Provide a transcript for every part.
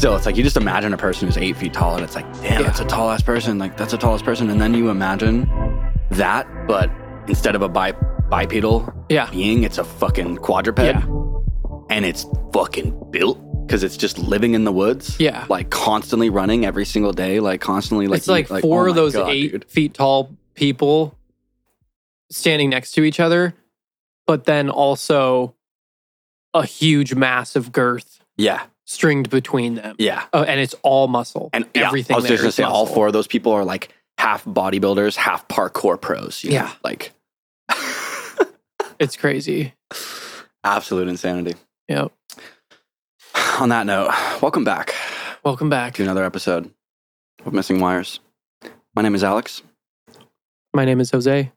still, it's like you just imagine a person who's eight feet tall, and it's like, damn, Yeah. that's a tall ass person. Like that's the tallest person, and then you imagine that, but instead of a bi- bipedal Yeah. being, it's a fucking quadruped, Yeah. and it's fucking built because it's just living in the woods, Yeah. like constantly running every single day, like constantly, like it's like, four oh of those God, eight dude. feet tall people standing next to each other, but then also a huge mass of girth Yeah, stringed between them. yeah. Oh, and it's all muscle. And yeah, everything. I was just gonna say, all four of those people are like half bodybuilders, half parkour pros. you know? Yeah. like It's crazy. absolute insanity. Yep. On that note, welcome back Welcome back. to another episode of Missing Wires. My name is Alex, My name is Jose.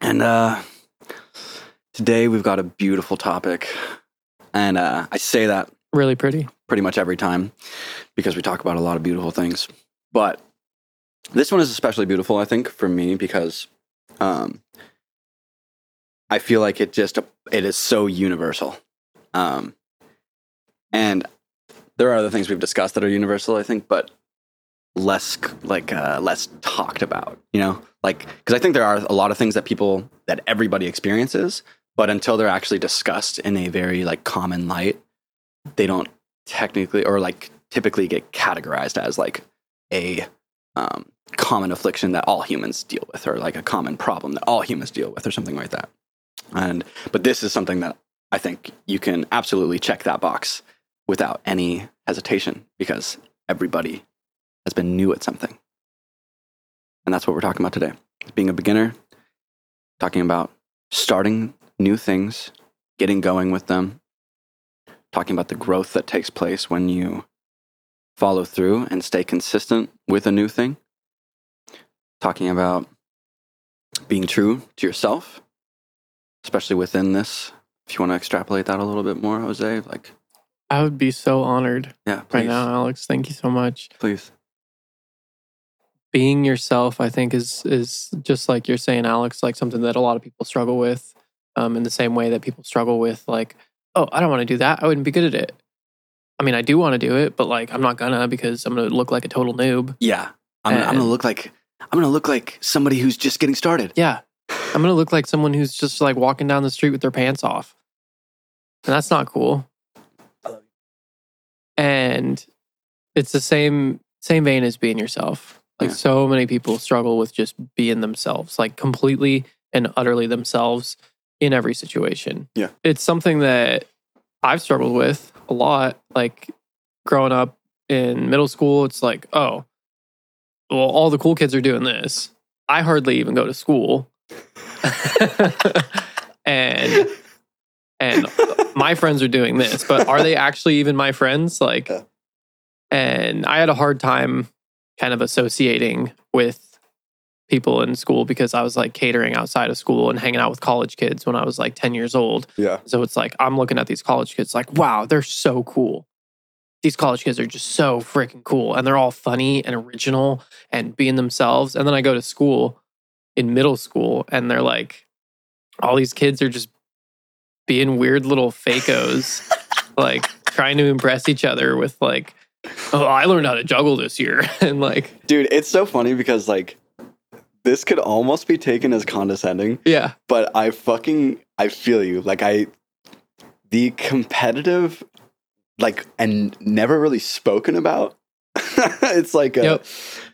and uh, today we've got a beautiful topic. And uh, I say that Really pretty. pretty much every time because we talk about a lot of beautiful things. But this one is especially beautiful, I think, for me because um, I feel like it just it is so universal. Um, and there are other things we've discussed that are universal, I think, but less like uh, less talked about. You know, like because I think there are a lot of things that people that everybody experiences, but until they're actually discussed in a very like common light, they don't technically or like typically get categorized as like a um, common affliction that all humans deal with or like a common problem that all humans deal with or something like that. And but this is something that i think you can absolutely check that box without any hesitation because everybody has been new at something. And that's what we're talking about today. Being a beginner talking about starting new things getting going with them talking about the growth that takes place when you follow through and stay consistent with a new thing. Talking about being true to yourself, especially within this. If you want to extrapolate that a little bit more, Jose, like, I would be so honored yeah, please, right now, Alex. Thank you so much. please. Being yourself, I think, is is just like you're saying, Alex, like something that a lot of people struggle with. Um, in the same way that people struggle with, like, oh, I don't want to do that. I wouldn't be good at it. I mean, I do want to do it, but like, I'm not gonna because I'm gonna look like a total noob. Yeah, I'm, I'm gonna eh. look like I'm gonna look like somebody who's just getting started. Yeah, I'm gonna look like someone who's just like walking down the street with their pants off, and that's not cool. And it's the same same vein as being yourself. Like Yeah. so many people struggle with just being themselves, like completely and utterly themselves in every situation. Yeah. It's something that I've struggled with a lot. Like growing up in middle school, it's like, oh, well, all the cool kids are doing this. I hardly even go to school. and and my friends are doing this, but are they actually even my friends? Like Yeah. and I had a hard time kind of associating with people in school because I was like catering outside of school and hanging out with college kids when I was like 10 years old. Yeah, So it's like I'm looking at these college kids like, wow, they're so cool. These college kids are just so freaking cool and they're all funny and original and being themselves. And then I go to school in middle school and they're like, all these kids are just being weird little fakos, like trying to impress each other with like, oh, I learned how to juggle this year. and like, dude, it's so funny because like this could almost be taken as condescending, yeah, but I fucking I feel you. Like I the competitive like and never really spoken about. it's like a, Yep.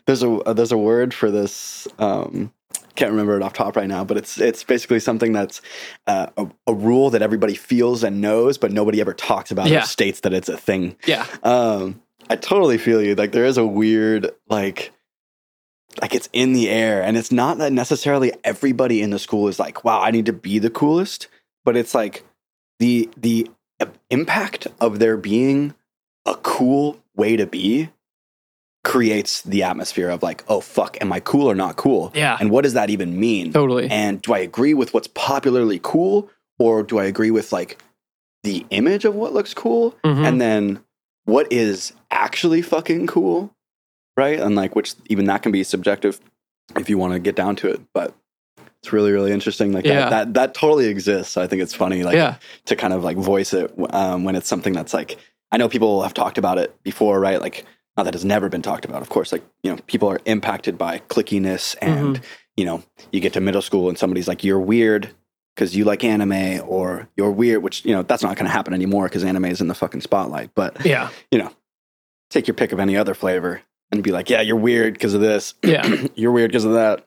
there's a there's a word for this um can't remember it off top right now, but it's it's basically something that's uh, a, a rule that everybody feels and knows, but nobody ever talks about Yeah. or states that it's a thing. yeah, Um, I totally feel you. Like there is a weird like like it's in the air and it's not that necessarily everybody in the school is like, wow, I need to be the coolest, but it's like the the impact of there being a cool way to be creates the atmosphere of like, oh fuck, am I cool or not cool? yeah, And what does that even mean? totally. And do I agree with what's popularly cool or do I agree with like the image of what looks cool? Mhm. and then what is actually fucking cool right and like which even that can be subjective if you want to get down to it but it's really really interesting like Yeah. that, that that totally exists i think it's funny like yeah, to kind of like voice it um, when it's something that's like I know people have talked about it before, right? Like, not that it's never been talked about, of course. Like, you know, people are impacted by clickiness, and you know, you get to middle school and somebody's like, "You're weird." Because you like anime, or you're weird, which you know that's not going to happen anymore because anime is in the fucking spotlight. But Yeah. You know, take your pick of any other flavor and be like, "Yeah, you're weird because of this. Yeah. you're weird because of that."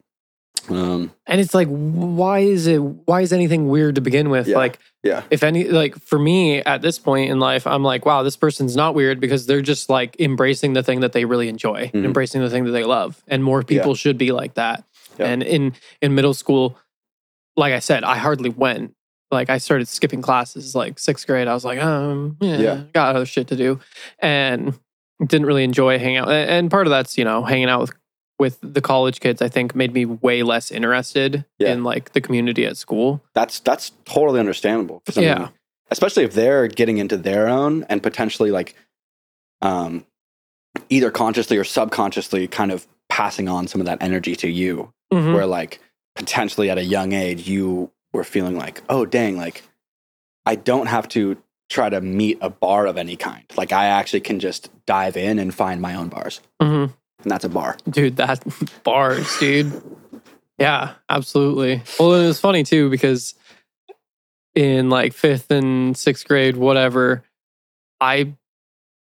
Um, and it's like why is it why is anything weird to begin with Yeah. like Yeah. if any like for me at this point in life i'm like wow this person's not weird because they're just like embracing the thing that they really enjoy Mhm. embracing the thing that they love and more people should be like that Yeah. and in in middle school like i said i hardly went like i started skipping classes like sixth grade i was like um yeah, Yeah. got other shit to do and didn't really enjoy hanging out and part of that's you know hanging out with with the college kids i think made me way less interested Yeah. in like the community at school that's that's totally understandable. I mean, Yeah. especially if they're getting into their own and potentially like, um, either consciously or subconsciously, kind of passing on some of that energy to you. Mhm. Where like potentially at a young age you were feeling like, oh dang, like I don't have to try to meet a bar of any kind. Like I actually can just dive in and find my own bars, Mhm. and that's a bar. dude that bars dude yeah absolutely well it was funny too because in like fifth and sixth grade whatever i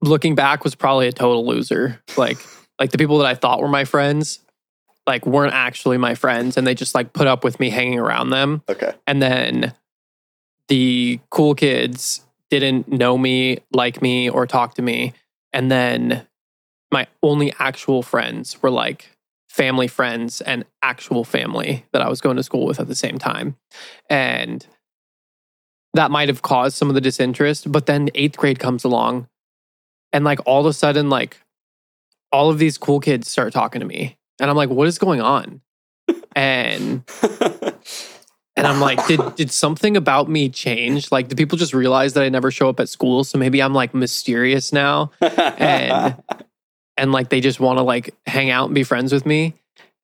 looking back was probably a total loser like like the people that i thought were my friends like weren't actually my friends and they just like put up with me hanging around them Okay. and then the cool kids didn't know me, like me, or talk to me. And then my only actual friends were like family friends and actual family that I was going to school with at the same time. And that might have caused some of the disinterest. But then eighth grade comes along, and like all of a sudden, like all of these cool kids start talking to me. And I'm like, what is going on? And and I'm like, did did something about me change? Like, do people just realize that I never show up at school? So maybe I'm like mysterious now, and and like they just want to like hang out and be friends with me.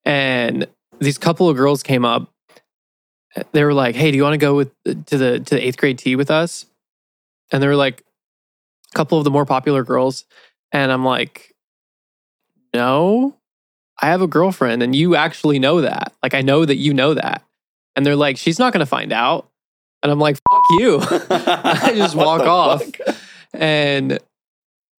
And these couple of girls came up. They were like, "Hey, do you want to go with to the to the eighth grade tea with us?" And they were like, a couple of the more popular girls, and I'm like, "No, I have a girlfriend, and you actually know that. Like, I know that you know that." And they're like, she's not going to find out. And I'm like, fuck you. I just walk off. fuck? And,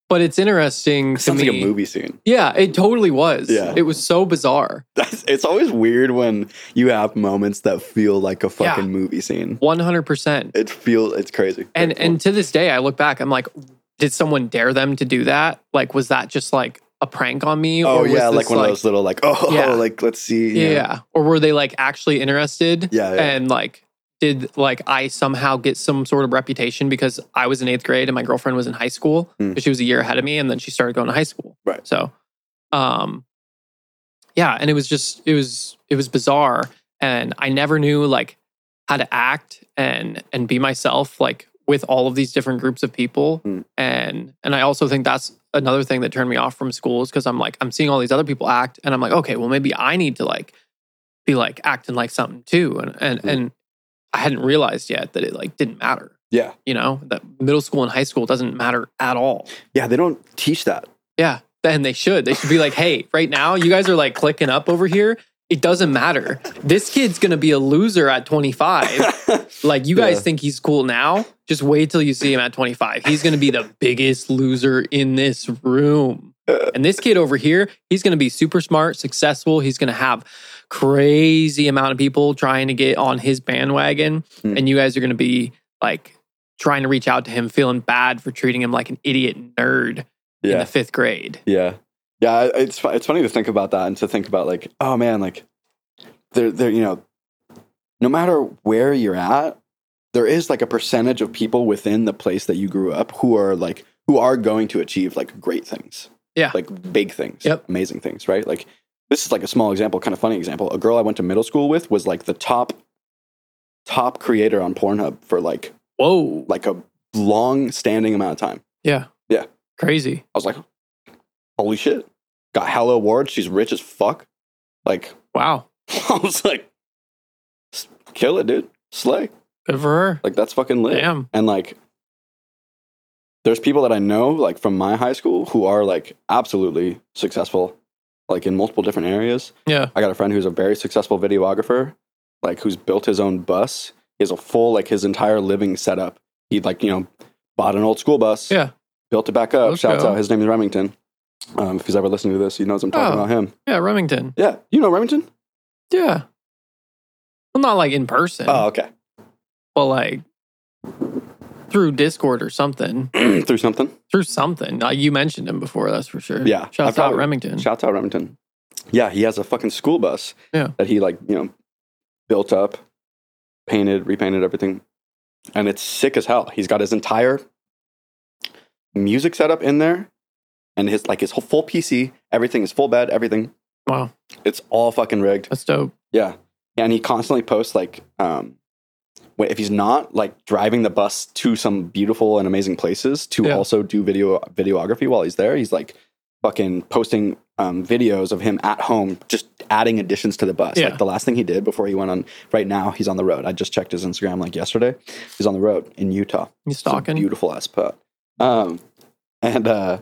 but it's interesting Sounds me. like a movie scene. Yeah, it totally was. Yeah. It was so bizarre. That's, it's always weird when you have moments that feel like a fucking Yeah. movie scene. 100%. It feels it's crazy. And, Very cool. and to this day, I look back, I'm like, did someone dare them to do that? Like, was that just like a prank on me? oh was yeah, this, like one of those little like oh Yeah. like let's see. Yeah. Yeah, Or were they like actually interested? Yeah, yeah. And like, did like I somehow get some sort of reputation because I was in eighth grade and my girlfriend was in high school Hmm. because she was a year ahead of me and then she started going to high school. Right. So, um, yeah, and it was just it was it was bizarre, and I never knew like how to act and and be myself like with all of these different groups of people, Hmm. and and I also think that's another thing that turned me off from schools because I'm like I'm seeing all these other people act, and I'm like okay, well maybe I need to like be like acting like something too, and and Hmm. and I hadn't realized yet that it like didn't matter. yeah, You know that middle school and high school doesn't matter at all. yeah. They don't teach that. Yeah. And they should. They should be like, hey, right now, you guys are like clicking up over here. It doesn't matter. This kid's going to be a loser at 25. Like, you guys Yeah. think he's cool now? Just wait till you see him at 25. He's going to be the biggest loser in this room. And this kid over here, he's going to be super smart, successful. He's going to have crazy amount of people trying to get on his bandwagon. Hmm. And you guys are going to be like trying to reach out to him, feeling bad for treating him like an idiot nerd in the fifth grade. yeah, yeah. It's it's funny to think about that and to think about like oh man, like there there you know, no matter where you're at, there is like a percentage of people within the place that you grew up who are like who are going to achieve like great things. Yeah. like big things, Yep. amazing things, right? Like this is like a small example, kind of funny example. A girl I went to middle school with was like the top top creator on Pornhub for like Whoa. like a long standing amount of time. Yeah. Yeah. Crazy. I was like, holy shit. Got hella awards. She's rich as fuck. Like, Wow. I was like, kill it, dude. Slay. Good for her. Like, that's fucking lit. Damn. And like, there's people that I know like from my high school who are like absolutely successful, like in multiple different areas. Yeah. I got a friend who's a very successful videographer, like who's built his own bus. He has a full like his entire living setup. He like you know bought an old school bus, Yeah. built it back up. Let's Shouts go. out. His name is Remington. Um, if he's ever listening to this, he knows I'm talking Oh. about him. Yeah. Remington. Yeah, you know Remington. Yeah. Well, not like in person, Oh, okay. But like through Discord or something. Through something. Through something. Uh, you mentioned him before, that's for sure. Yeah, Shouts out Remington. Shouts out Remington. Yeah, he has a fucking school bus. Yeah. That he like, you know, built up, painted, repainted everything. And it's sick as hell. He's got his entire music setup in there and his like his whole full PC, everything is full bed, everything. Wow. It's all fucking rigged. That's dope. Yeah. And he constantly posts like um if he's not like driving the bus to some beautiful and amazing places to Yeah. also do video videography while he's there, he's like fucking posting um, videos of him at home, just adding additions to the bus. Yeah. Like the last thing he did before he went on. Right now, he's on the road. I just checked his Instagram like yesterday. He's on the road in Utah. A stalking? beautiful ass spot. Um, and uh,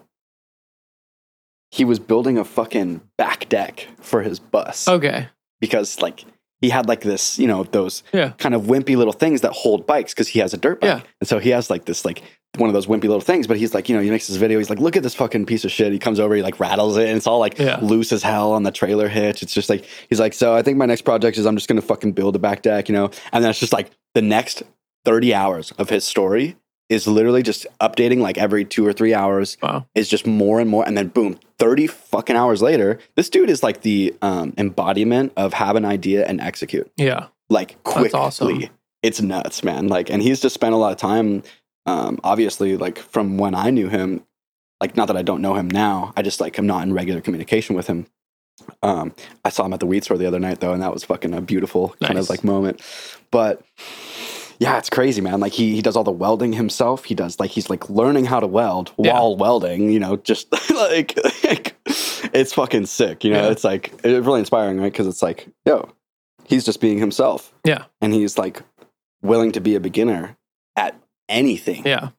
he was building a fucking back deck for his bus Okay. because like he had like this, you know, those Yeah. kind of wimpy little things that hold bikes because he has a dirt bike. Yeah. And so he has like this like one of those wimpy little things, but he's like, you know, he makes this video, he's like, look at this fucking piece of shit. He comes over, he like rattles it, and it's all like Yeah. loose as hell on the trailer hitch. It's just like he's like, so I think my next project is I'm just gonna fucking build a back deck, you know? And then it's just like the next 30 hours of his story is literally just updating like every two or three hours Wow. is just more and more and then boom 30 fucking hours later this dude is like the um, embodiment of have an idea and execute Yeah. like quickly That's awesome. it's nuts man like and he's just spent a lot of time um, obviously like from when i knew him like not that i don't know him now i just like i'm not in regular communication with him um, i saw him at the weed store the other night though and that was fucking a beautiful kind of like moment but yeah, it's crazy, man. Like he he does all the welding himself. He does like he's like learning how to weld Yeah. while welding. You know, just like, like it's fucking sick. You know, Yeah. it's like it's really inspiring, right? Because it's like, yo, he's just being himself, Yeah. and he's like willing to be a beginner at anything Yeah.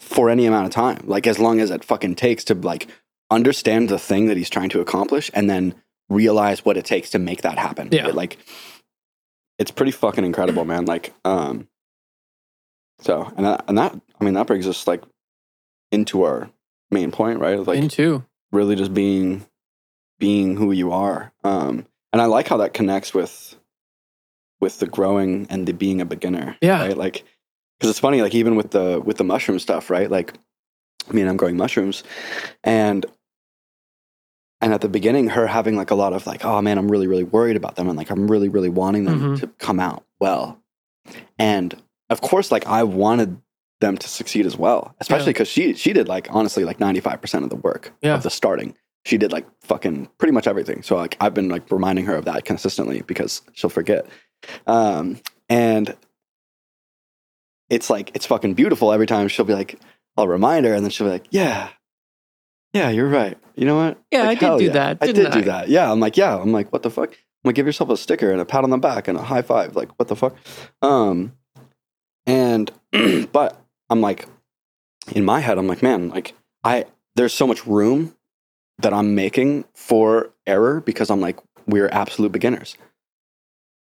for any amount of time, like as long as it fucking takes to like understand the thing that he's trying to accomplish, and then realize what it takes to make that happen. Yeah. It, like it's pretty fucking incredible, man. Like, um, so and that, and that I mean that brings us like into our main point, right? Like Into. really just being being who you are. Um, and I like how that connects with with the growing and the being a beginner. Yeah. Right. Like, because it's funny, like even with the with the mushroom stuff, right? Like, I mean, I'm growing mushrooms, and and at the beginning, her having like a lot of like, oh man, I'm really really worried about them, and like I'm really really wanting them Mhm. to come out well, and of course, like I wanted them to succeed as well, especially Yeah. because she she did like honestly like 95 percent of the work Yeah. of the starting. She did like fucking pretty much everything. So like I've been like reminding her of that consistently because she'll forget. Um, and it's like it's fucking beautiful every time she'll be like, I'll remind her, and then she'll be like, yeah, yeah, you're right. You know what? Yeah, Like, I did do yeah. that, I did do that. Yeah, I'm like, yeah. I'm like, what the fuck? I'm like, give yourself a sticker and a pat on the back and a high five. Like, what the fuck? Um, and but I'm like, in my head, I'm like, man, like I there's so much room that I'm making for error because I'm like, we're absolute beginners.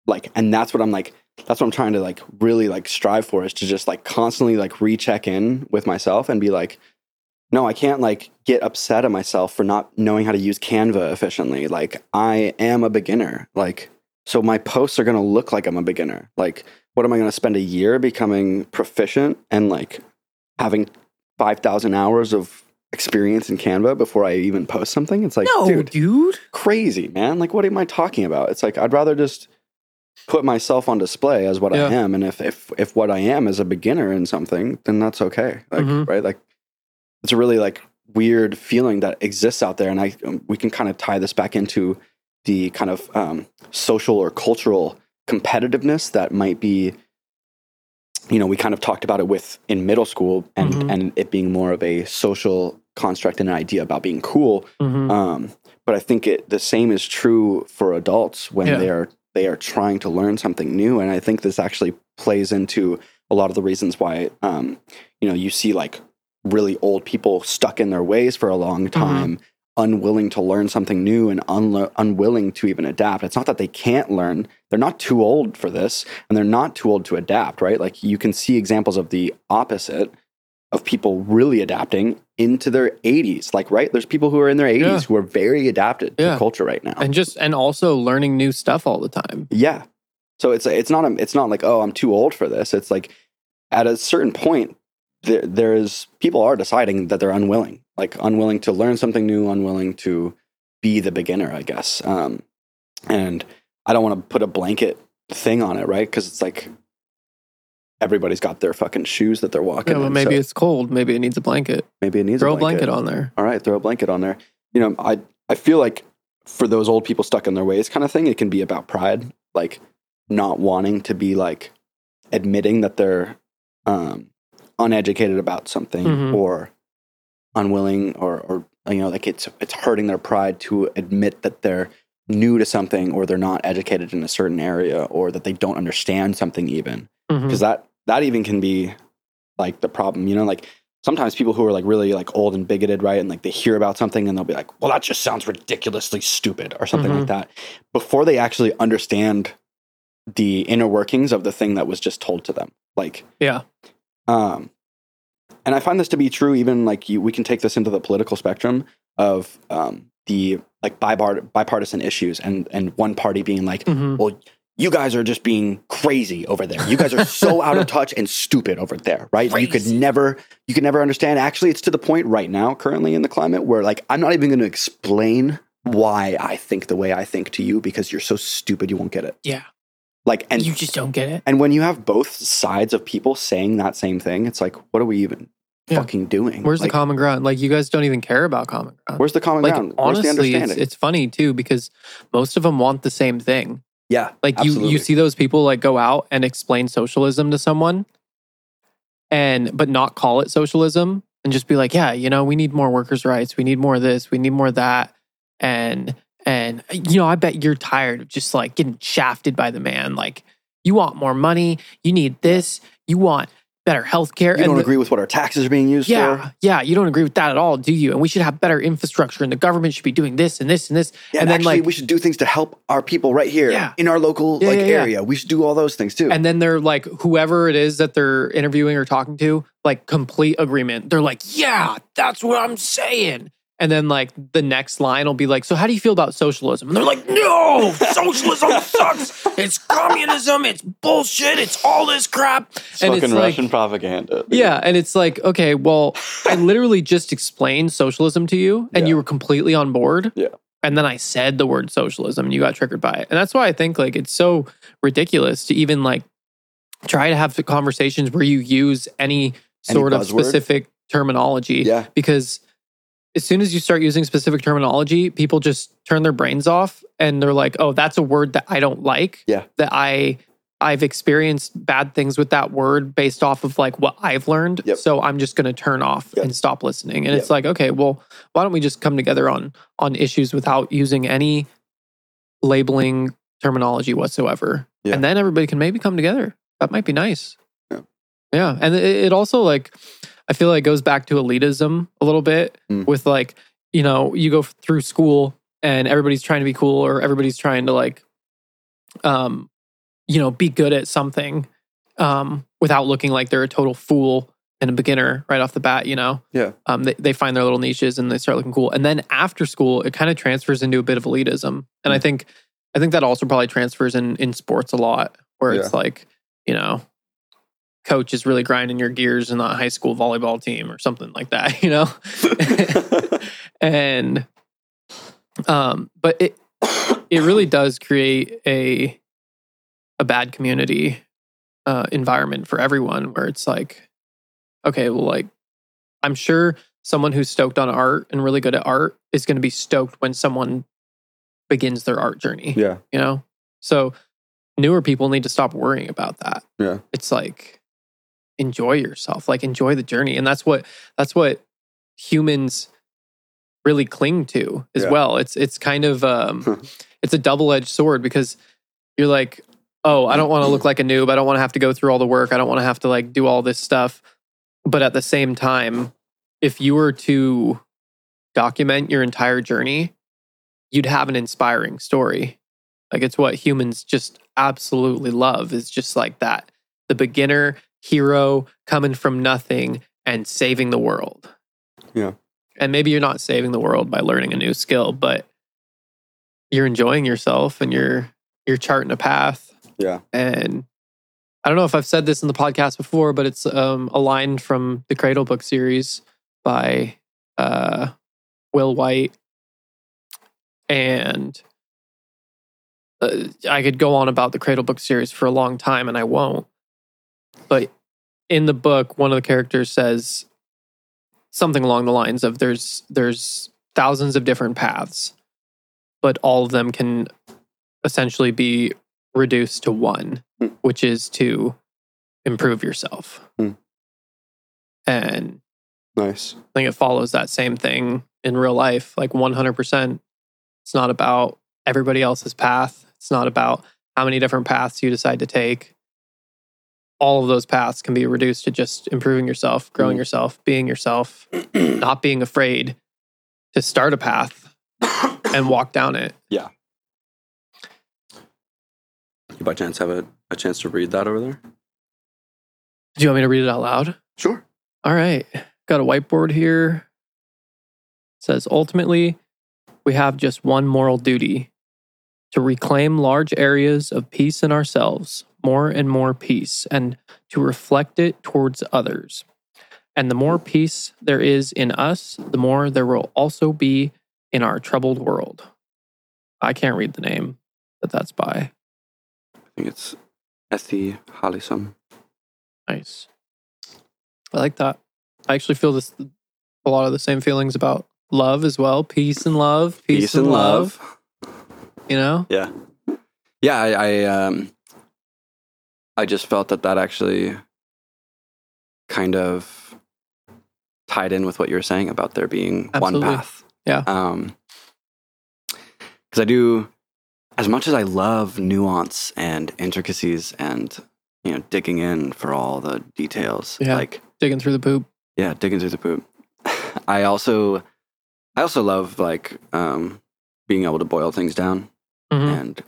Like, and that's what I'm like, that's what I'm trying to like really like strive for is to just like constantly like recheck in with myself and be like, no, I can't like get upset at myself for not knowing how to use Canva efficiently. Like, I am a beginner. Like, so my posts are going to look like I'm a beginner. Like, what am I going to spend a year becoming proficient and like having 5,000 hours of experience in Canva before I even post something? It's like, no, dude, dude. crazy, man. Like, what am I talking about? It's like, I'd rather just put myself on display as what I am. And if, if, if what I am is a beginner in something, then that's okay. Like, Mhm. right? Like, it's a really like weird feeling that exists out there. And I, we can kind of tie this back into the kind of um, social or cultural competitiveness that might be you know we kind of talked about it with in middle school and Mhm. and it being more of a social construct and an idea about being cool Mhm. um, but i think it the same is true for adults when Yeah. they are they are trying to learn something new and i think this actually plays into a lot of the reasons why um, you know you see like really old people stuck in their ways for a long mm-hmm. time, unwilling to learn something new and unle- unwilling to even adapt. It's not that they can't learn, they're not too old for this and they're not too old to adapt, right? Like you can see examples of the opposite of people really adapting into their 80s. Like, right? There's people who are in their 80s Yeah. who are very adapted Yeah. to culture right now. and just and also learning new stuff all the time. Yeah. So it's it's not a, it's not like oh I'm too old for this. It's like at a certain point there there's people are deciding that they're unwilling, like unwilling to learn something new, unwilling to be the beginner, I guess. Um, and I don't want to put a blanket thing on it, right? Because it's like everybody's got their fucking shoes that they're walking. Yeah, but in, maybe so it's cold. Maybe it needs a blanket. maybe it needs Throw a blanket. on there. All right, throw a blanket on there. You know, I I feel like for those old people stuck in their ways kind of thing, it can be about pride, like not wanting to be like admitting that they're um uneducated about something Mhm. or unwilling or or you know, like it's it's hurting their pride to admit that they're new to something or they're not educated in a certain area or that they don't understand something even because that that even can be like the problem you know like sometimes people who are like really like old and bigoted right and like they hear about something and they'll be like well that just sounds ridiculously stupid or something Mhm. like that before they actually understand the inner workings of the thing that was just told to them like Yeah. Um and i find this to be true even like you, we can take this into the political spectrum of um the like bipart- bipartisan issues and and one party being like Mhm. well, you guys are just being crazy over there. You guys are so out of touch and stupid over there, right? You could never, you could never understand. Actually, it's to the point right now, currently in the climate, where like I'm not even going to explain why I think the way I think to you because you're so stupid you won't get it. Yeah. Like, and you just don't get it. and when you have both sides of people saying that same thing, it's like, what are we even Yeah. fucking doing? Where's Like, the common ground? Like you guys don't even care about common ground. Where's the common like ground? Where's the honestly, it's, it's funny too because most of them want the same thing. yeah, Like you, you see those people like go out and explain socialism to someone, and but not call it socialism, and just be like, yeah, you know, we need more workers' rights, we need more of this, we need more of that, and and you know, I bet you're tired of just like getting shafted by the man. Like you want more money, you need this, you want better health care. you don't the- agree with what our taxes are being used yeah, for. yeah, you don't agree with that at all, do you? And we should have better infrastructure, and the government should be doing this and this and this. Yeah, and and then actually, like, we should do things to help our people right here Yeah. in our local Yeah, like area. We should do all those things too. and then they're like, whoever it is that they're interviewing or talking to, like complete agreement. They're like, yeah, that's what I'm saying. And then like the next line will be like, so how do you feel about socialism? And they're like, no, socialism sucks. It's communism. It's bullshit. It's all this crap. and it's like, propaganda. Yeah, and it's like, okay, well, I literally just explained socialism to you and Yeah. you were completely on board. Yeah. And then I said the word socialism and you got triggered by it. And that's why I think like it's so ridiculous to even like try to have conversations where you use any Any sort of specific terminology Yeah, because as soon as you start using specific terminology, people just turn their brains off and they're like, "Oh, that's a word that I don't like." Yeah. That I I've experienced bad things with that word based off of like what I've learned. Yep. So I'm just going to turn off Yep. and stop listening. And it's like, "Okay, well, why don't we just come together on on issues without using any labeling terminology whatsoever?" Yeah. And then everybody can maybe come together. That might be nice. Yeah. Yeah, and it, it also like I feel like it goes back to elitism a little bit Mm. with like, you know, you go through school and everybody's trying to be cool or everybody's trying to like um you know, be good at something um without looking like they're a total fool and a beginner right off the bat, you know. Yeah. Um they, they find their little niches and they start looking cool. And then after school, it kind of transfers into a bit of elitism. And I Mm. think I think that also probably transfers in in sports a lot where it's like, you know, coach is really grinding your gears in the high school volleyball team or something like that, you know? and um but it it really does create a a bad community uh environment for everyone where it's like okay well like i'm sure someone who's stoked on art and really good at art is going to be stoked when someone begins their art journey yeah, you know so newer people need to stop worrying about that Yeah. it's like enjoy yourself like enjoy the journey and that's what that's what humans really cling to as Yeah. well it's it's kind of um it's a double-edged sword because you're like oh i don't want to look like a noob i don't want to have to go through all the work i don't want to have to like do all this stuff but at the same time if you were to document your entire journey, you'd have an inspiring story. Like it's what humans just absolutely love is just like that. The beginner hero coming from nothing and saving the world. Yeah. And maybe you're not saving the world by learning a new skill, but you're enjoying yourself and you're you're charting a path. Yeah. And I don't know if I've said this in the podcast before, but it's um, a line from the Cradle Book series by uh, Will Wight. And uh, I could go on about the Cradle Book series for a long time, and I won't. But in the book, one of the characters says something along the lines of "There's there's thousands of different paths, but all of them can essentially be reduced to one, Hmm. which is to improve yourself." Hmm. And Nice. I think it follows that same thing in real life, like 100%. It's not about everybody else's path. It's not about how many different paths you decide to take. All of those paths can be reduced to just improving yourself, growing Mm. yourself, being yourself, not being afraid to start a path and walk down it. Yeah. You by chance have a, a chance to read that over there? Do you want me to read it out loud? Sure. All right. Got a whiteboard here. It says ultimately, we have just one moral duty to reclaim large areas of peace in ourselves, more and more peace, and to reflect it towards others. And the more peace there is in us, the more there will also be in our troubled world. I can't read the name that that's by. I think it's Etty Hillesum. Nice. I like that. I actually feel this a lot of the same feelings about love as well. Peace and love. Peace, and love. You know? Yeah. Yeah, I, I um I just felt that that actually kind of tied in with what you were saying about there being Absolutely. one path. Yeah. Um cuz I do as much as I love nuance and intricacies and you know digging in for all the details Yeah. like Digging through the poop. yeah, digging through the poop. I also I also love like um being able to boil things down Mhm. and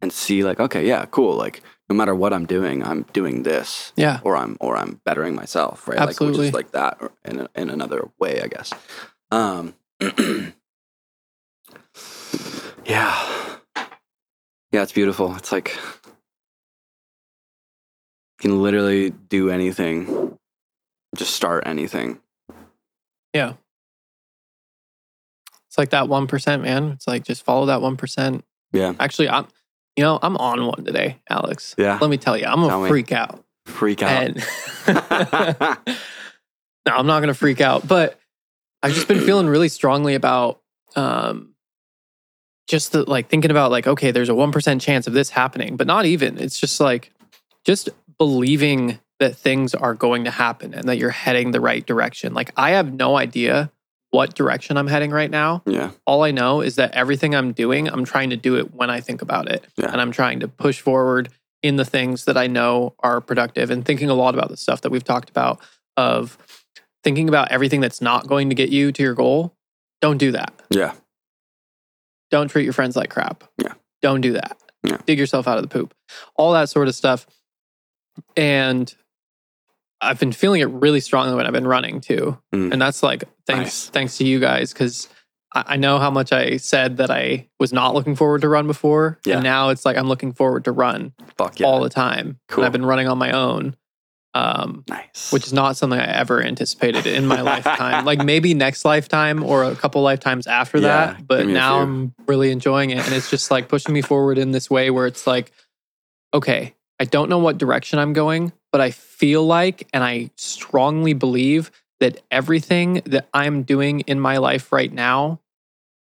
and see like okay yeah cool like no matter what i'm doing i'm doing this Yeah. or i'm or i'm bettering myself right like which Absolutely. is like that or in, a, in another way i guess um yeah yeah it's beautiful it's like you can literally do anything just start anything Yeah. It's like that 1%, man. It's like just follow that 1%. yeah Actually, I'm, you know, I'm on one today, Alex. yeah Let me tell you, I'm going to me. freak out. freak out And no, I'm not going to freak out, but I've just been feeling really strongly about um just the like thinking about like okay, there's a 1% chance of this happening, but not even. It's just like just believing that things are going to happen and that you're heading the right direction. Like I have no idea what direction I'm heading right now. yeah All I know is that everything I'm doing, I'm trying to do it when I think about it. Yeah. And I'm trying to push forward in the things that I know are productive and thinking a lot about the stuff that we've talked about of thinking about everything that's not going to get you to your goal. Don't do that. yeah Don't treat your friends like crap. Yeah. Don't do that. Yeah. Dig yourself out of the poop. All that sort of stuff. And I've been feeling it really strongly when I've been running too. Mm. And that's like thanks Nice. thanks to you guys because I, I know how much I said that I was not looking forward to run before. Yeah. And now it's like I'm looking forward to run fuck yeah all the time. Cool. And I've been running on my own. Um, nice which is not something I ever anticipated in my lifetime. Like maybe next lifetime or a couple lifetimes after Yeah, that. But give me a now. I'm really enjoying it. And it's just like pushing me forward in this way where it's like, okay, I don't know what direction I'm going, but I feel like and I strongly believe that everything that I'm doing in my life right now,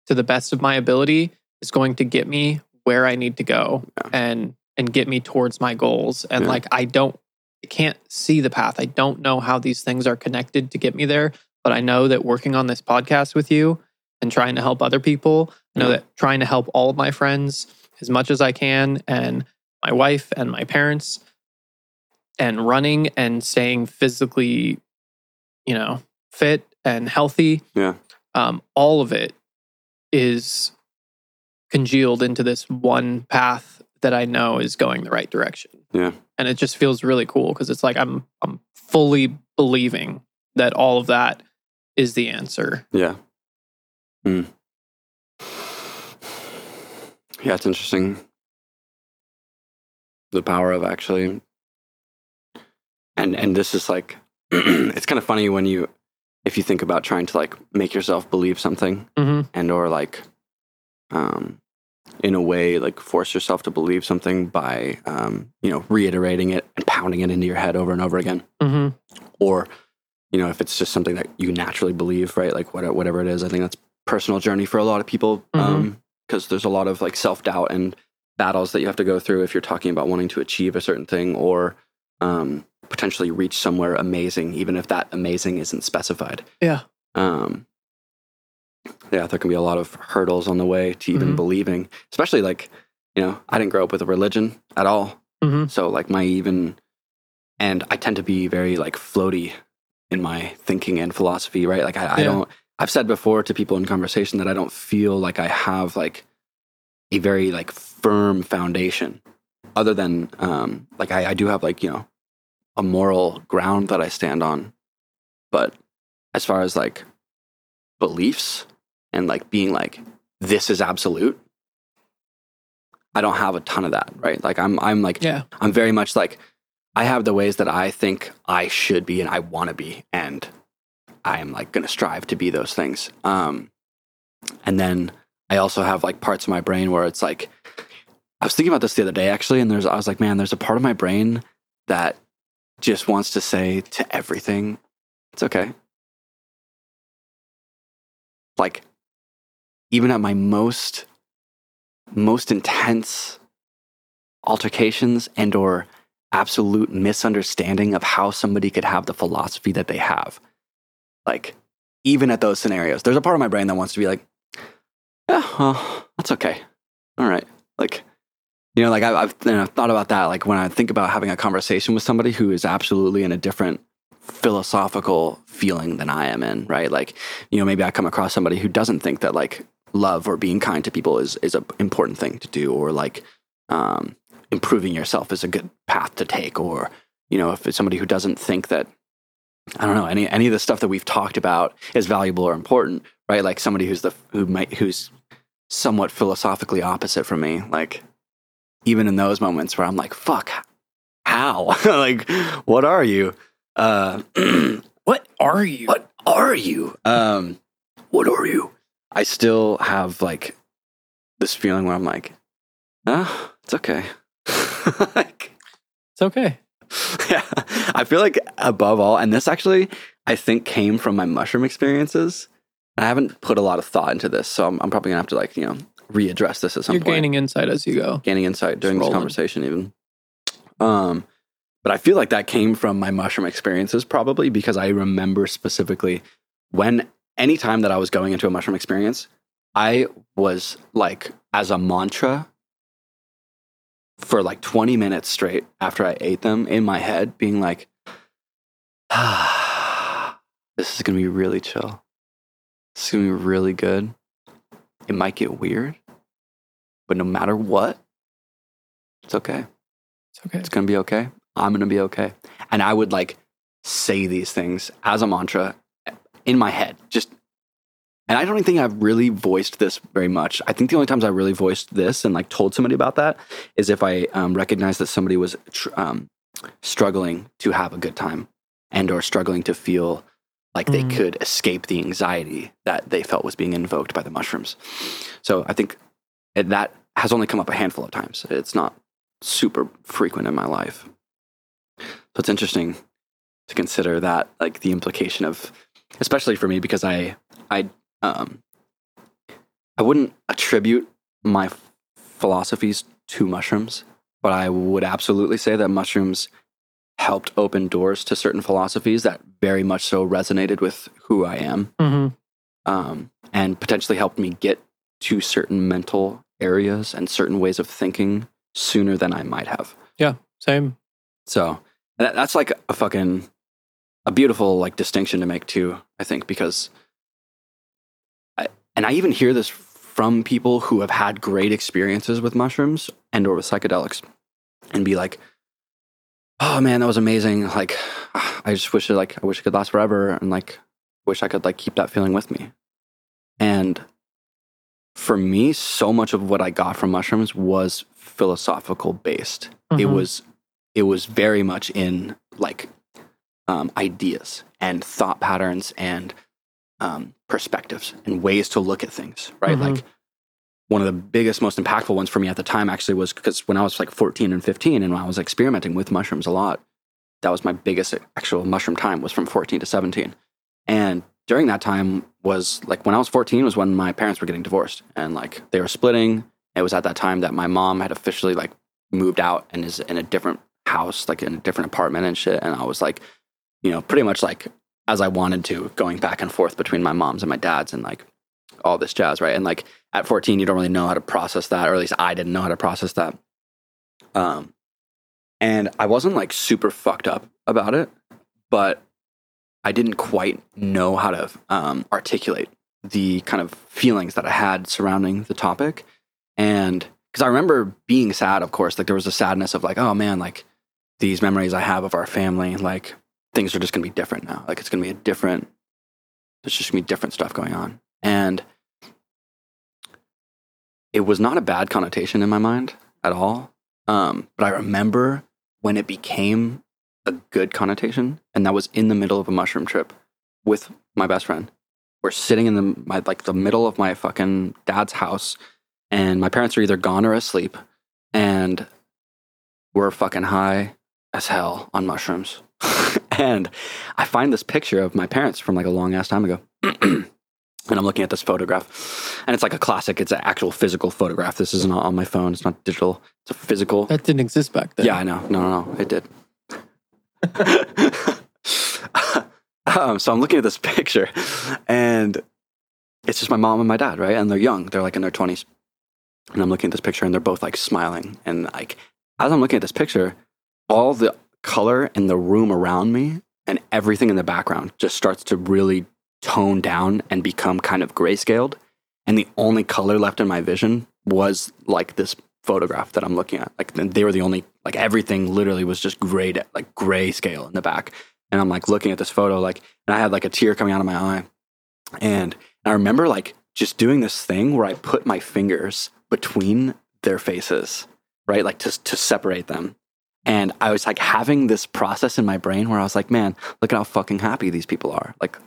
to the best of my ability, is going to get me where I need to go Yeah. and and get me towards my goals. And Yeah. like I don't I can't see the path. I don't know how these things are connected to get me there, but I know that working on this podcast with you and trying to help other people, I know Yeah. that trying to help all of my friends as much as I can and my wife and my parents and running and staying physically, you know, fit and healthy. Yeah. Um, all of it is congealed into this one path that I know is going the right direction. Yeah. And it just feels really cool because it's like I'm I'm fully believing that all of that is the answer. Yeah. Hmm. Yeah, it's interesting. The power of actually and and this is like it's kind of funny when you if you think about trying to like make yourself believe something Mm-hmm. and or like um in a way like force yourself to believe something by um you know reiterating it and pounding it into your head over and over again Mm-hmm. or you know if it's just something that you naturally believe right like what, whatever it is i think that's personal journey for a lot of people um because there's a lot of like self-doubt and battles that you have to go through if you're talking about wanting to achieve a certain thing or um potentially reach somewhere amazing even if that amazing isn't specified Yeah. um yeah there can be a lot of hurdles on the way to even Mhm. believing especially like you know i didn't grow up with a religion at all Mm-hmm. so like my even and I tend to be very like floaty in my thinking and philosophy, right? Like I, I don't I've said before to people in conversation that I don't feel like I have like a very like firm foundation other than um like I, I do have like, you know, a moral ground that I stand on. But as far as like beliefs and like being like this is absolute, I don't have a ton of that, right? Like I'm I'm like Yeah. I'm very much like I have the ways that I think I should be and I want to be, and I am like going to strive to be those things. Um, and then I also have like parts of my brain where it's like I was thinking about this the other day actually, and there's I was like, man, there's a part of my brain that just wants to say to everything, it's okay. Like even at my most most intense altercations and or absolute misunderstanding of how somebody could have the philosophy that they have. Like even at those scenarios there's a part of my brain that wants to be like yeah well that's okay. All right. Like you know like I, I've, and I've thought about that like when i think about having a conversation with somebody who is absolutely in a different philosophical feeling than i am in right? Like you know maybe i come across somebody who doesn't think that like love or being kind to people is is an important thing to do or like um improving yourself is a good path to take or you know if it's somebody who doesn't think that i don't know any any of the stuff that we've talked about is valuable or important right? Like somebody who's the who might who's somewhat philosophically opposite from me like even in those moments where i'm like fuck how? Like what are you? Uh What are you? what are you? Um what are you? I still have like this feeling where i'm like ah it's okay. Like It's okay. yeah. I feel like above all and this actually i think came from my mushroom experiences. I haven't put a lot of thought into this so i'm, I'm probably gonna have to like you know readdress this at some You're point. gaining insight as you go. gaining insight during this conversation even. Um but i feel like that came from my mushroom experiences probably because i remember specifically when any time that i was going into a mushroom experience i was like as a mantra for like 20 minutes straight after i ate them in my head being like ah, this is gonna be really chill. This is gonna be really good. It might get weird but no matter what it's okay It's okay. it's gonna be okay. I'm gonna be okay. And I would like say these things as a mantra in my head. Just and I don't even think I've really voiced this very much. I think the only times I really voiced this and like told somebody about that is if I um, recognized that somebody was tr- um, struggling to have a good time and or struggling to feel like they Mhm. could escape the anxiety that they felt was being invoked by the mushrooms. So I think it, that has only come up a handful of times. It's not super frequent in my life. So it's interesting to consider that, like the implication of, especially for me, because I, I, um, I wouldn't attribute my philosophies to mushrooms, but I would absolutely say that mushrooms helped open doors to certain philosophies that very much so resonated with who I am hmm um, and potentially helped me get to certain mental areas and certain ways of thinking sooner than I might have. Yeah, same. So that, that's like a fucking a beautiful like distinction to make too. I think because, I, and I even hear this from people who have had great experiences with mushrooms and or with psychedelics, and be like, "Oh man, that was amazing! Like, I just wish it like I wish it could last forever, and like wish I could like keep that feeling with me." And for me, so much of what I got from mushrooms was philosophical based. It Mhm. was it was very much in like um, ideas and thought patterns and um, perspectives and ways to look at things. Right, Mhm. like one of the biggest, most impactful ones for me at the time actually was because when I was like 14 and 15 and when I was experimenting with mushrooms a lot, that was my biggest actual mushroom time was from 14 to 17. And during that time was like when I was 14 was when my parents were getting divorced and like they were splitting. It was at that time that my mom had officially like moved out and is in a different house, like in a different apartment and shit. And I was like, you know, pretty much like as I wanted to, going back and forth between my mom's and my dad's and like all this jazz, right? And like at 14, you don't really know how to process that, or at least I didn't know how to process that. Um, and I wasn't like super fucked up about it, but I didn't quite know how to um, articulate the kind of feelings that I had surrounding the topic. And because I remember being sad, of course, like there was a sadness of like, oh man, like these memories I have of our family, like things are just gonna be different now. Like it's gonna be a different, there's just gonna be different stuff going on. And it was not a bad connotation in my mind at all. Um, but I remember when it became a good connotation, and that was in the middle of a mushroom trip with my best friend. We're sitting in the my, like the middle of my fucking dad's house, and my parents are either gone or asleep, and we're fucking high as hell on mushrooms. and I find this picture of my parents from like a long ass time ago. And I'm looking at this photograph, and it's like a classic. It's an actual physical photograph. This isn't on my phone. It's not digital. It's a physical. That didn't exist back then. Yeah, I know. No, no, no. It did. um, so I'm looking at this picture, and it's just my mom and my dad, right? And they're young. They're like in their 20s. And I'm looking at this picture, and they're both like smiling. And like, as I'm looking at this picture, all the color in the room around me and everything in the background just starts to really tone down and become kind of grayscaled. And the only color left in my vision was like this photograph that I'm looking at. Like they were the only like everything literally was just gray like grayscale in the back. And I'm like looking at this photo like and I had like a tear coming out of my eye. And I remember like just doing this thing where I put my fingers between their faces, right? Like to to separate them. And I was like having this process in my brain where I was like, man, look at how fucking happy these people are. Like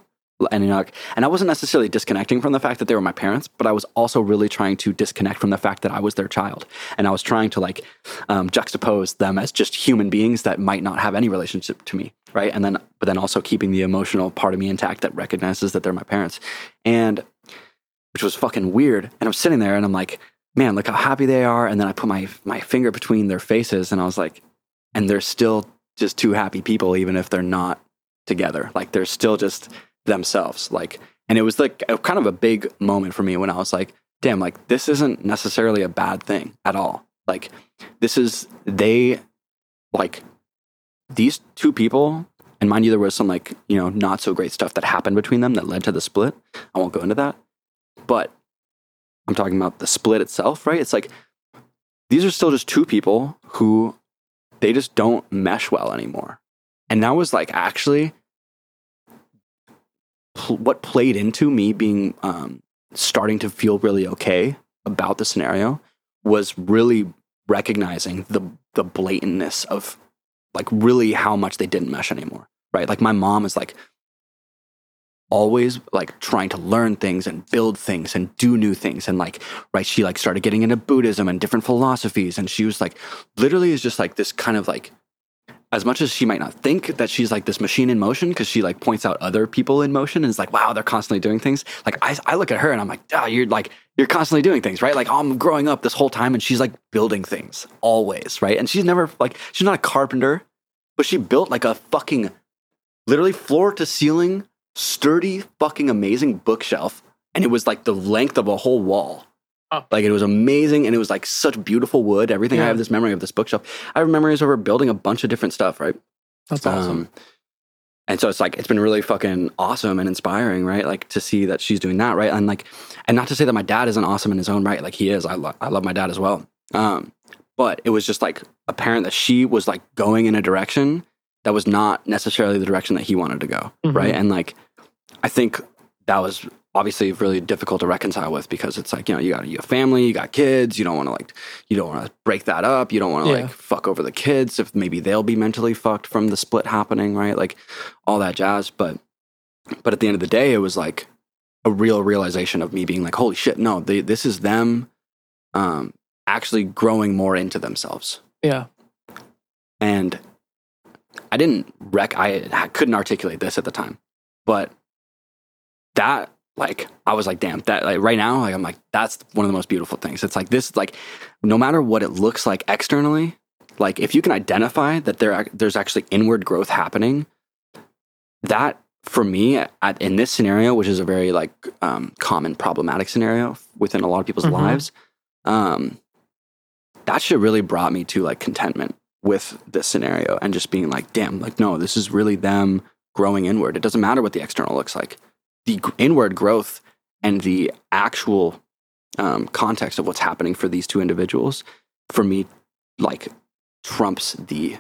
and I wasn't necessarily disconnecting from the fact that they were my parents, but I was also really trying to disconnect from the fact that I was their child, and I was trying to like um, juxtapose them as just human beings that might not have any relationship to me, right? And then, but then also keeping the emotional part of me intact that recognizes that they're my parents, and which was fucking weird. And I'm sitting there, and I'm like, man, look how happy they are. And then I put my my finger between their faces, and I was like, and they're still just two happy people, even if they're not together. Like they're still just themselves like and it was like a, kind of a big moment for me when i was like damn like this isn't necessarily a bad thing at all. Like this is they like these two people and mind you there was some like you know not so great stuff that happened between them that led to the split. I won't go into that. But i'm talking about the split itself right? It's like these are still just two people who they just don't mesh well anymore. And that was like actually pl- what played into me being um, starting to feel really okay about the scenario was really recognizing the the blatantness of like really how much they didn't mesh anymore right? Like my mom is like always like trying to learn things and build things and do new things and like right she like started getting into buddhism and different philosophies and she was like literally is just like this kind of like as much as she might not think that she's like this machine in motion because she like points out other people in motion and is like wow they're constantly doing things. Like I, I look at her and i'm like oh you're like you're constantly doing things right? Like i'm growing up this whole time and she's like building things always right? And she's never like she's not a carpenter but she built like a fucking literally floor to ceiling sturdy fucking amazing bookshelf and it was like the length of a whole wall Oh. like it was amazing and it was like such beautiful wood everything i have this memory of this bookshelf i have memories of her building a bunch of different stuff right That's awesome. um, and so it's like it's been really fucking awesome and inspiring, right? Like to see that she's doing that, right? And like, and not to say that my dad isn't awesome in his own right, like he is. I love I love my dad as well. Um, but it was just like apparent that she was like going in a direction that was not necessarily the direction that he wanted to go, Mhm. right? And like, I think that was obviously really difficult to reconcile with because it's like you know you got you have family, you got kids, you don't want to like you don't want to break that up, you don't want to Yeah. like fuck over the kids if maybe they'll be mentally fucked from the split happening, right? Like all that jazz. But but at the end of the day, it was like a real realization of me being like, holy shit, no, they, this is them um, actually growing more into themselves. Yeah. And I didn't rec, I, I couldn't articulate this at the time, but that, like, I was like, damn, that, like, right now, like, I'm like, that's one of the most beautiful things. It's like, this, like, no matter what it looks like externally, like, if you can identify that there, there's actually inward growth happening, that for me at, in this scenario, which is a very like um, common problematic scenario within a lot of people's Mhm. lives, um, that shit really brought me to like contentment with this scenario and just being like, damn, like no, this is really them growing inward. It doesn't matter what the external looks like. The inward growth and the actual um, context of what's happening for these two individuals, for me, like trumps the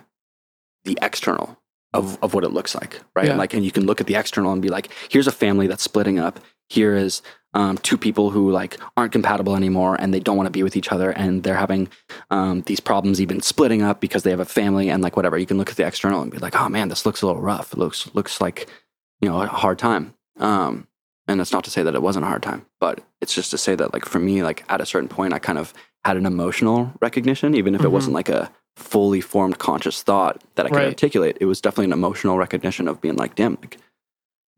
the external of, of what it looks like, right? Yeah. Like, and you can look at the external and be like, here's a family that's splitting up. Here is um, two people who like aren't compatible anymore, and they don't want to be with each other, and they're having um, these problems even splitting up because they have a family and like whatever. You can look at the external and be like, oh man, this looks a little rough. It looks looks like you know a hard time. Um, and that's not to say that it wasn't a hard time, but it's just to say that like for me, like at a certain point, I kind of had an emotional recognition, even if it Mhm. wasn't like a fully formed conscious thought that I could Right. articulate. It was definitely an emotional recognition of being like, damn, like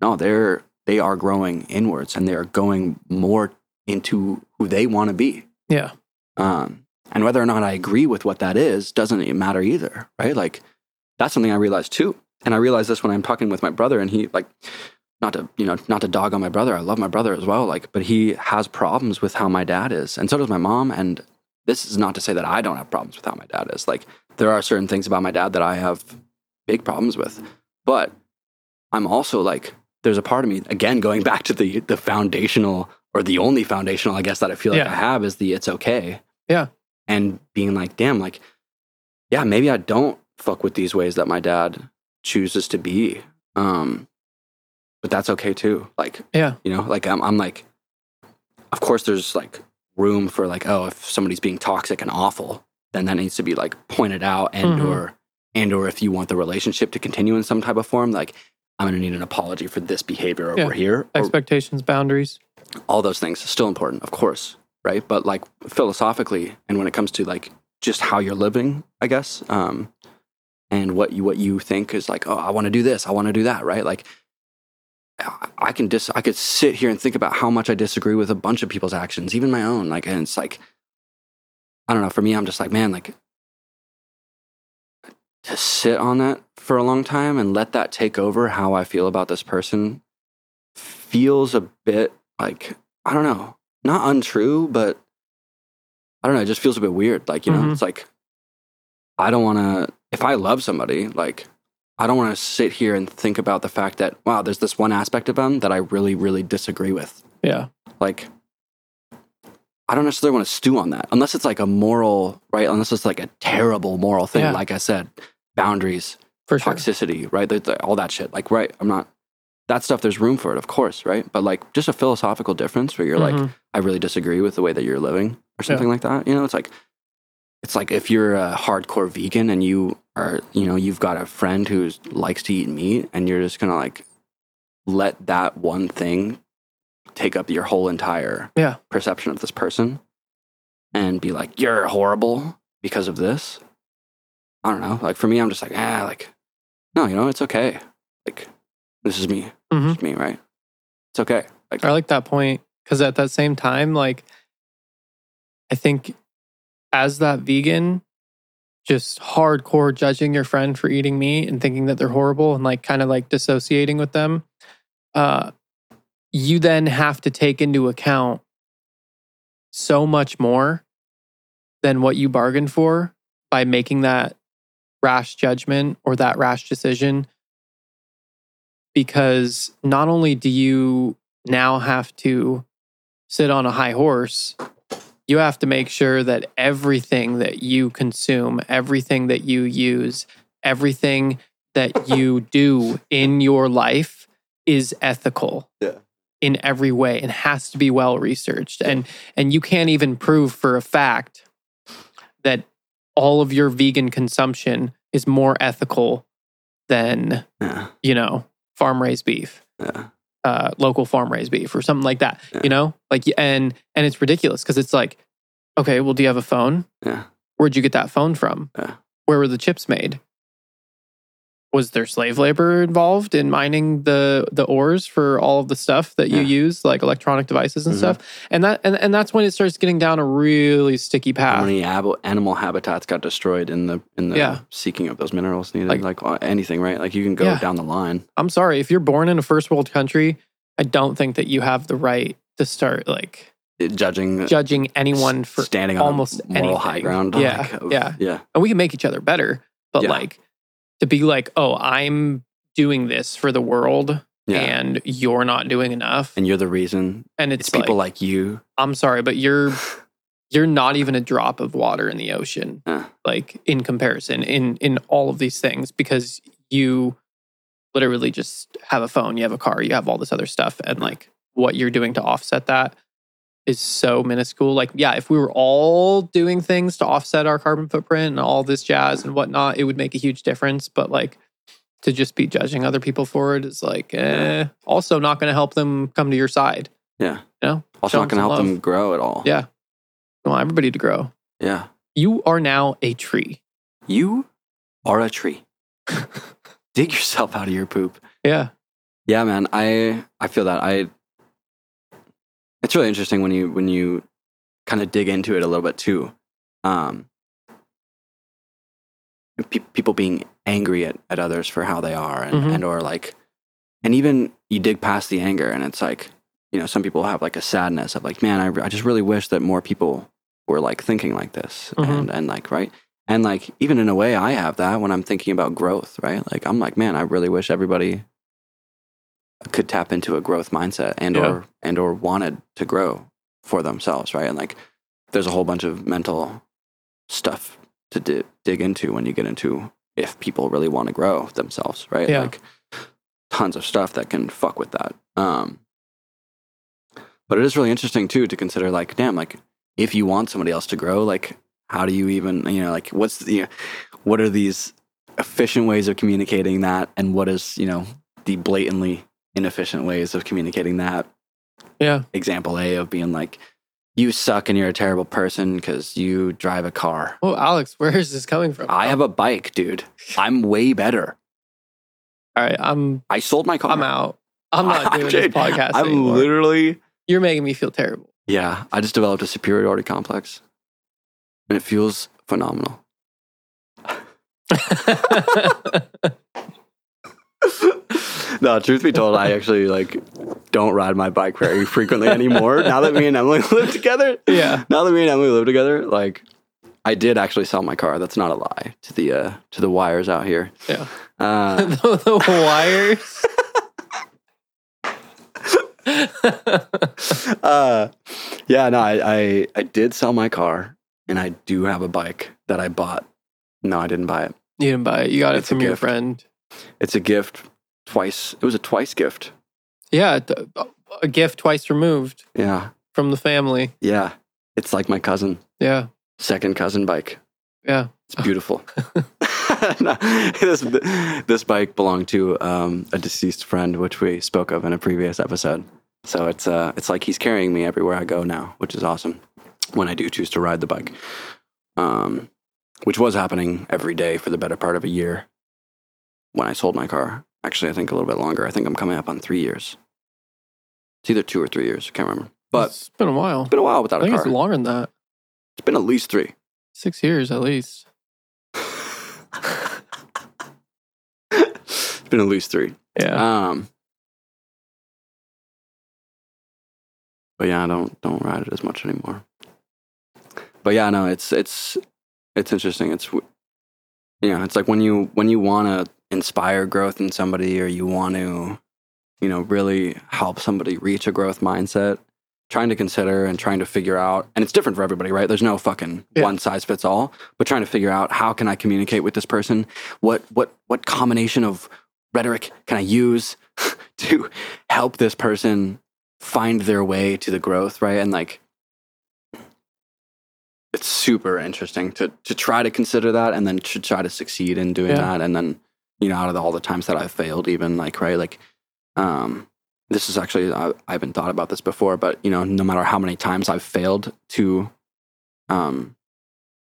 no, they're they are growing inwards and they are going more into who they want to be. Yeah. Um, and whether or not I agree with what that is doesn't even matter either, right? Like that's something I realized too. And I realized this when I'm talking with my brother, and he like not to you know not to dog on my brother. I love my brother as well, like, but he has problems with how my dad is, and so does my mom. And this is not to say that I don't have problems with how my dad is. Like there are certain things about my dad that I have big problems with, but I'm also like there's a part of me again going back to the the foundational or the only foundational I guess that I feel like Yeah. I have is the it's okay. Yeah. And being like, damn, like, yeah, maybe I don't fuck with these ways that my dad chooses to be. Um, but that's okay too. Like, Yeah. you know, like I'm, I'm like, of course, there's like room for like, oh, if somebody's being toxic and awful, then that needs to be like pointed out and Mhm. or and or if you want the relationship to continue in some type of form, like I'm gonna need an apology for this behavior over Yeah. here. Or Expectations, boundaries. all those things still important, of course, right? But like philosophically, and when it comes to like just how you're living, I guess, um, and what you what you think is like, oh, I want to do this, I want to do that, right? Like, I- can dis, I could sit here and think about how much I disagree with a bunch of people's actions, even my own. Like, and it's like, I don't know. For me, I'm just like, man, like to sit on that for a long time and let that take over how I feel about this person feels a bit like I don't know, not untrue, but I don't know. It just feels a bit weird. Like you know, Mhm. it's like I don't want to. If I love somebody, like I don't want to sit here and think about the fact that wow, there's this one aspect of them that I really, really disagree with. Yeah. Like I don't necessarily want to stew on that unless it's like a moral, right? Unless it's like a terrible moral thing. Yeah. Like I said, boundaries, For sure. toxicity, right? The- the- all that shit. Like, right? I'm not that stuff. There's room for it, of course, right? But like, just a philosophical difference where you're like, Mhm. I really disagree with the way that you're living, or something like that. You know, it's like, it's like if you're a hardcore vegan and you are, you know, you've got a friend who likes to eat meat, and you're just gonna like let that one thing take up your whole entire Yeah. perception of this person, and be like, you're horrible because of this. I don't know. Like for me, I'm just like, ah, like, no, you know, it's okay. Like, this is me. Mhm. It's me, right? It's okay. Like, I like that point because at that same time, like, I think as that vegan, just hardcore judging your friend for eating meat and thinking that they're horrible and like kind of like dissociating with them, uh, you then have to take into account so much more than what you bargained for by making that rash judgment or that rash decision. Because not only do you now have to sit on a high horse, you have to make sure that everything that you consume, everything that you use, everything that you do in your life is ethical. Yeah. In every way and has to be well researched. And and you can't even prove for a fact that all of your vegan consumption is more ethical than, Yeah. you know, farm raised beef Yeah. Uh, local farm raised beef or something like that. Yeah. You know, like and and it's ridiculous because it's like, okay, well, do you have a phone? Yeah. Where'd you get that phone from? Yeah. Where were the chips made? Was there slave labor involved in mining the the ores for all of the stuff that you Yeah. use, like electronic devices and Mhm. stuff? And that and, and that's when it starts getting down a really sticky How path. many ab- animal habitats got destroyed in the in the Yeah. seeking of those minerals needed? Like- Like, uh, anything, right? Like you can go Yeah. down the line. I'm sorry, if you're born in a first world country, I don't think that you have the right to start like judging, judging anyone for standing on almost moral high ground. Yeah, like, yeah. yeah, and we can make each other better but like to be like oh i'm doing this for the world yeah. and you're not doing enough and, And you're the reason. it's, It's, people like, like you. i'm sorry but you're you're not even a drop of water in the ocean Yeah. like in comparison in in all of these things because you literally just have a phone you have a car you have all this other stuff and like what you're doing to offset that is so minuscule like yeah if we were all doing things to offset our carbon footprint and all this jazz and whatnot it would make a huge difference but like to just be judging other people for it is like eh, also not going to help them come to your side Yeah. You know? Also Show not going to help them grow at all. Yeah. I want everybody to grow Yeah. you are now a tree You are a tree. Dig yourself out of your poop. yeah Yeah, man. I I feel that. I it's really interesting when you when you kind of dig into it a little bit too. Um pe- people being angry at, at others for how they are and, Mhm. and or like and even you dig past the anger and it's like you know some people have like a sadness of like man I, I just really wish that more people were like thinking like this Mhm. and and like right and like even in a way i have that when i'm thinking about growth right like i'm like man i really wish everybody could tap into a growth mindset and Yeah. or and or wanted to grow for themselves right and like there's a whole bunch of mental stuff to di- dig into when you get into if people really want to grow themselves right Yeah. like tons of stuff that can fuck with that um but it is really interesting too to consider like damn like if you want somebody else to grow like how do you even you know like what's the what are these efficient ways of communicating that and what is you know the blatantly inefficient ways of communicating that. Yeah. Example a of being like you suck and you're a terrible person because you drive a car. Oh alex where is this coming from? I have a bike dude. I'm way better. All right i'm i sold my car. I'm out. I'm not doing this podcast i'm anymore. literally you're making me feel terrible. Yeah i just developed a superiority complex and it feels phenomenal no, truth be told, I actually like don't ride my bike very frequently anymore. now that me and Emily live together, yeah now that me and Emily live together, like I did actually sell my car. That's not a lie to the uh, to the wires out here. yeah Uh, the, the wires uh, yeah, no, I, I I did sell my car, and I do have a bike that I bought. No, I didn't buy it. you didn't buy it you got it It's a from your friend It's a gift twice. It was a twice gift. yeah a gift twice removed Yeah, from the family yeah. It's like my cousin, yeah second cousin bike. yeah It's beautiful. No, this this bike belonged to um, a deceased friend, which we spoke of in a previous episode. So it's uh, it's like he's carrying me everywhere I go now, which is awesome. When I do choose to ride the bike, um, which was happening every day for the better part of a year. When I sold my car, actually, I think a little bit longer. I think I'm coming up on three years. It's either two or three years. I can't remember, but it's been a while it's been a while i without a think car. it's longer than that it's been at least three. six years at least it's been at least three. yeah Um, but yeah, I don't don't ride it as much anymore. But yeah, no, it's it's it's interesting. It's know, it's like when you when you want to inspire growth in somebody, or you want to you know, really help somebody reach a growth mindset, trying to consider and trying to figure out, and it's different for everybody, right? There's no fucking Yeah. one size fits all, but trying to figure out how can I communicate with this person? What what what combination of rhetoric can I use to help this person find their way to the growth, right? And like it's super interesting to to try to consider that and then to try to succeed in doing Yeah. that and then you know out of the, all the times that I've failed even like right like um this is actually I, I haven't thought about this before but you know no matter how many times I've failed to um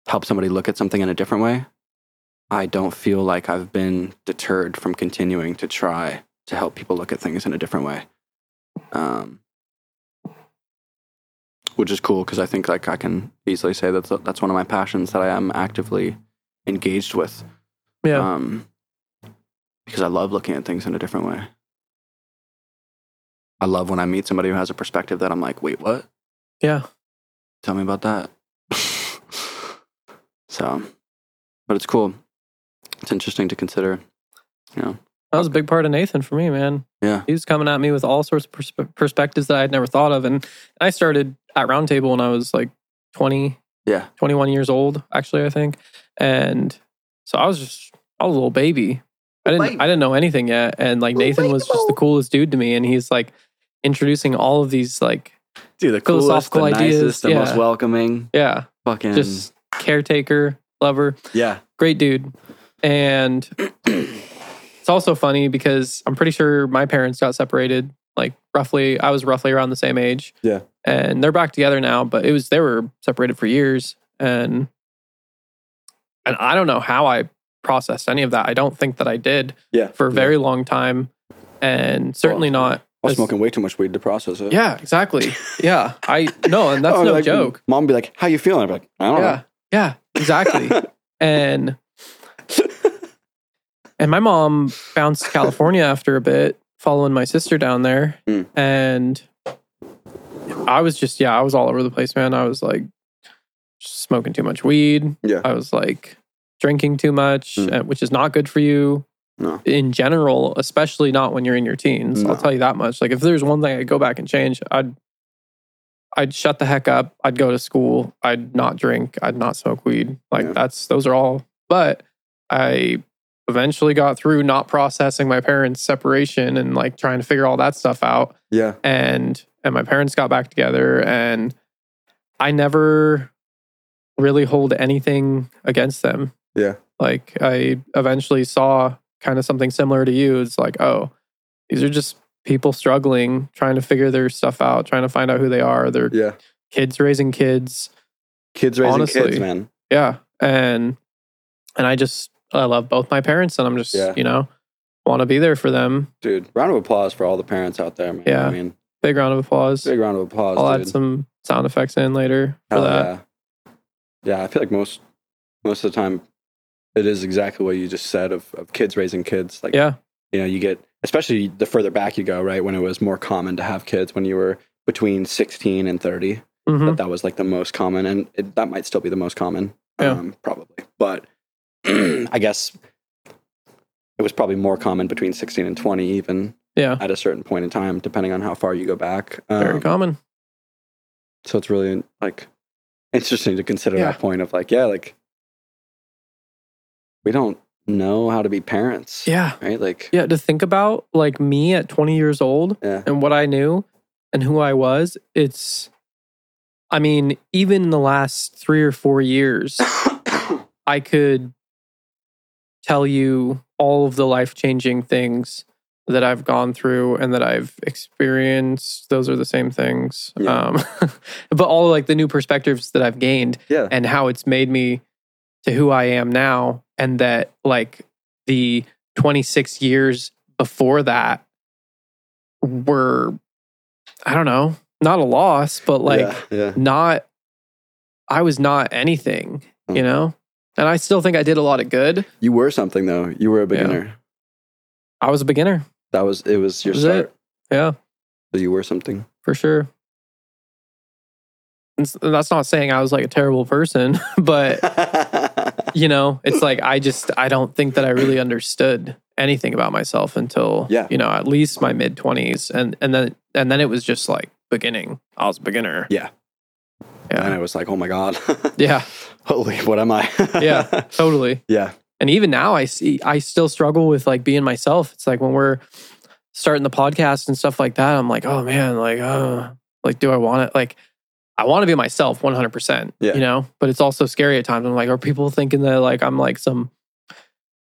help somebody look at something in a different way I don't feel like I've been deterred from continuing to try to help people look at things in a different way um which is cool because I think like I can easily say that that's one of my passions that I am actively engaged with. Yeah. Um, because I love looking at things in a different way. I love when I meet somebody who has a perspective that I'm like, wait, what? yeah. Tell me about that. so, but it's cool. It's interesting to consider. You know, That was a big part of Nathan for me, man. yeah, He was coming at me with all sorts of perspe- perspectives that I had never thought of. And I started at Roundtable when I was like 20, yeah, 21 years old, actually, I think. And so I was just, I was a little baby. I didn't, Baby. I didn't know anything yet. And like Nathan was just the coolest dude to me. And he's like introducing all of these, like, dude, the coolest, Philosophical the ideas, nicest, the most welcoming, yeah, fucking, just caretaker, lover. yeah, great dude. And it's also funny because I'm pretty sure my parents got separated like roughly I was roughly around the same age. Yeah. And they're back together now, but it was they were separated for years and and I don't know how I processed any of that. I don't think that I did yeah, for a very long time and certainly Well, not I was as- smoking way too much weed to process it. Yeah, exactly. Yeah. I no, and that's Oh, no like, joke. Mom be like, "How you feeling?" I'd be like, "I don't Yeah. Yeah, exactly. and and my mom bounced to California after a bit, following my sister down there. Mm. And I was just, yeah, I was all over the place, man. I was like smoking too much weed. Yeah. I was like drinking too much, Mm. which is not good for you No. in general, especially not when you're in your teens. I'll tell you that much. Like if there's one thing I'd go back and change, I'd I'd shut the heck up. I'd go to school. I'd not drink. I'd not smoke weed. Like Yeah. that's those are all. But I eventually got through not processing my parents' separation and like trying to figure all that stuff out. Yeah, And and my parents got back together and I never really hold anything against them. Yeah. Like I eventually saw kind of something similar to you. It's like, oh, these are just people struggling, trying to figure their stuff out, trying to find out who they are. They're yeah. kids raising kids. Kids raising Honestly. kids, man. Yeah. And and I just I love both my parents and I'm just, Yeah. you know, want to be there for them. Dude, round of applause for all the parents out there, man. Yeah. I mean, Big round of applause. big round of applause. I'll dude. add some sound effects in later for Hell that. Yeah. yeah, I feel like most most of the time it is exactly what you just said of, of kids raising kids. Like Yeah. you know, you get especially the further back you go, right? When it was more common to have kids when you were between sixteen and thirty. hmm That that was like the most common, and it, that might still be the most common, Yeah. um, probably. But I guess it was probably more common between sixteen and twenty, even Yeah. at a certain point in time, depending on how far you go back. Very Um, common. so it's really like interesting to consider Yeah. that point of like, yeah, like we don't know how to be parents, Yeah. right? Like, Yeah. To think about like me at 20 years old yeah, and what I knew and who I was, it's, I mean, even in the last three or four years, I could tell you all of the life changing things that I've gone through and that I've experienced. Those are the same things. Yeah. Um, but all like the new perspectives that I've gained yeah, and how it's made me to who I am now. And that like the 26 years before that were, I don't know, not a loss, but like yeah, yeah. not, I was not anything, you Mm. know? And I still think I did a lot of good. You were something though. You were a beginner. I was a beginner. That was it. Was your Was start. it? Yeah, So you were something. for sure. And that's not saying I was like a terrible person, but you know, it's like I just I don't think that I really understood anything about myself until Yeah. you know, at least my mid 20s and and then and then it was just like beginning. I was a beginner. Yeah. Yeah. And I was like, oh my God. Yeah. Holy, what am I? Yeah. Totally. yeah. And even now I see I still struggle with like being myself. It's like when we're starting the podcast and stuff like that, I'm like, oh man, like, oh, like, do I want it? Like, I want to be myself 100%, Yeah. you know, but it's also scary at times. I'm like, are people thinking that like I'm like some,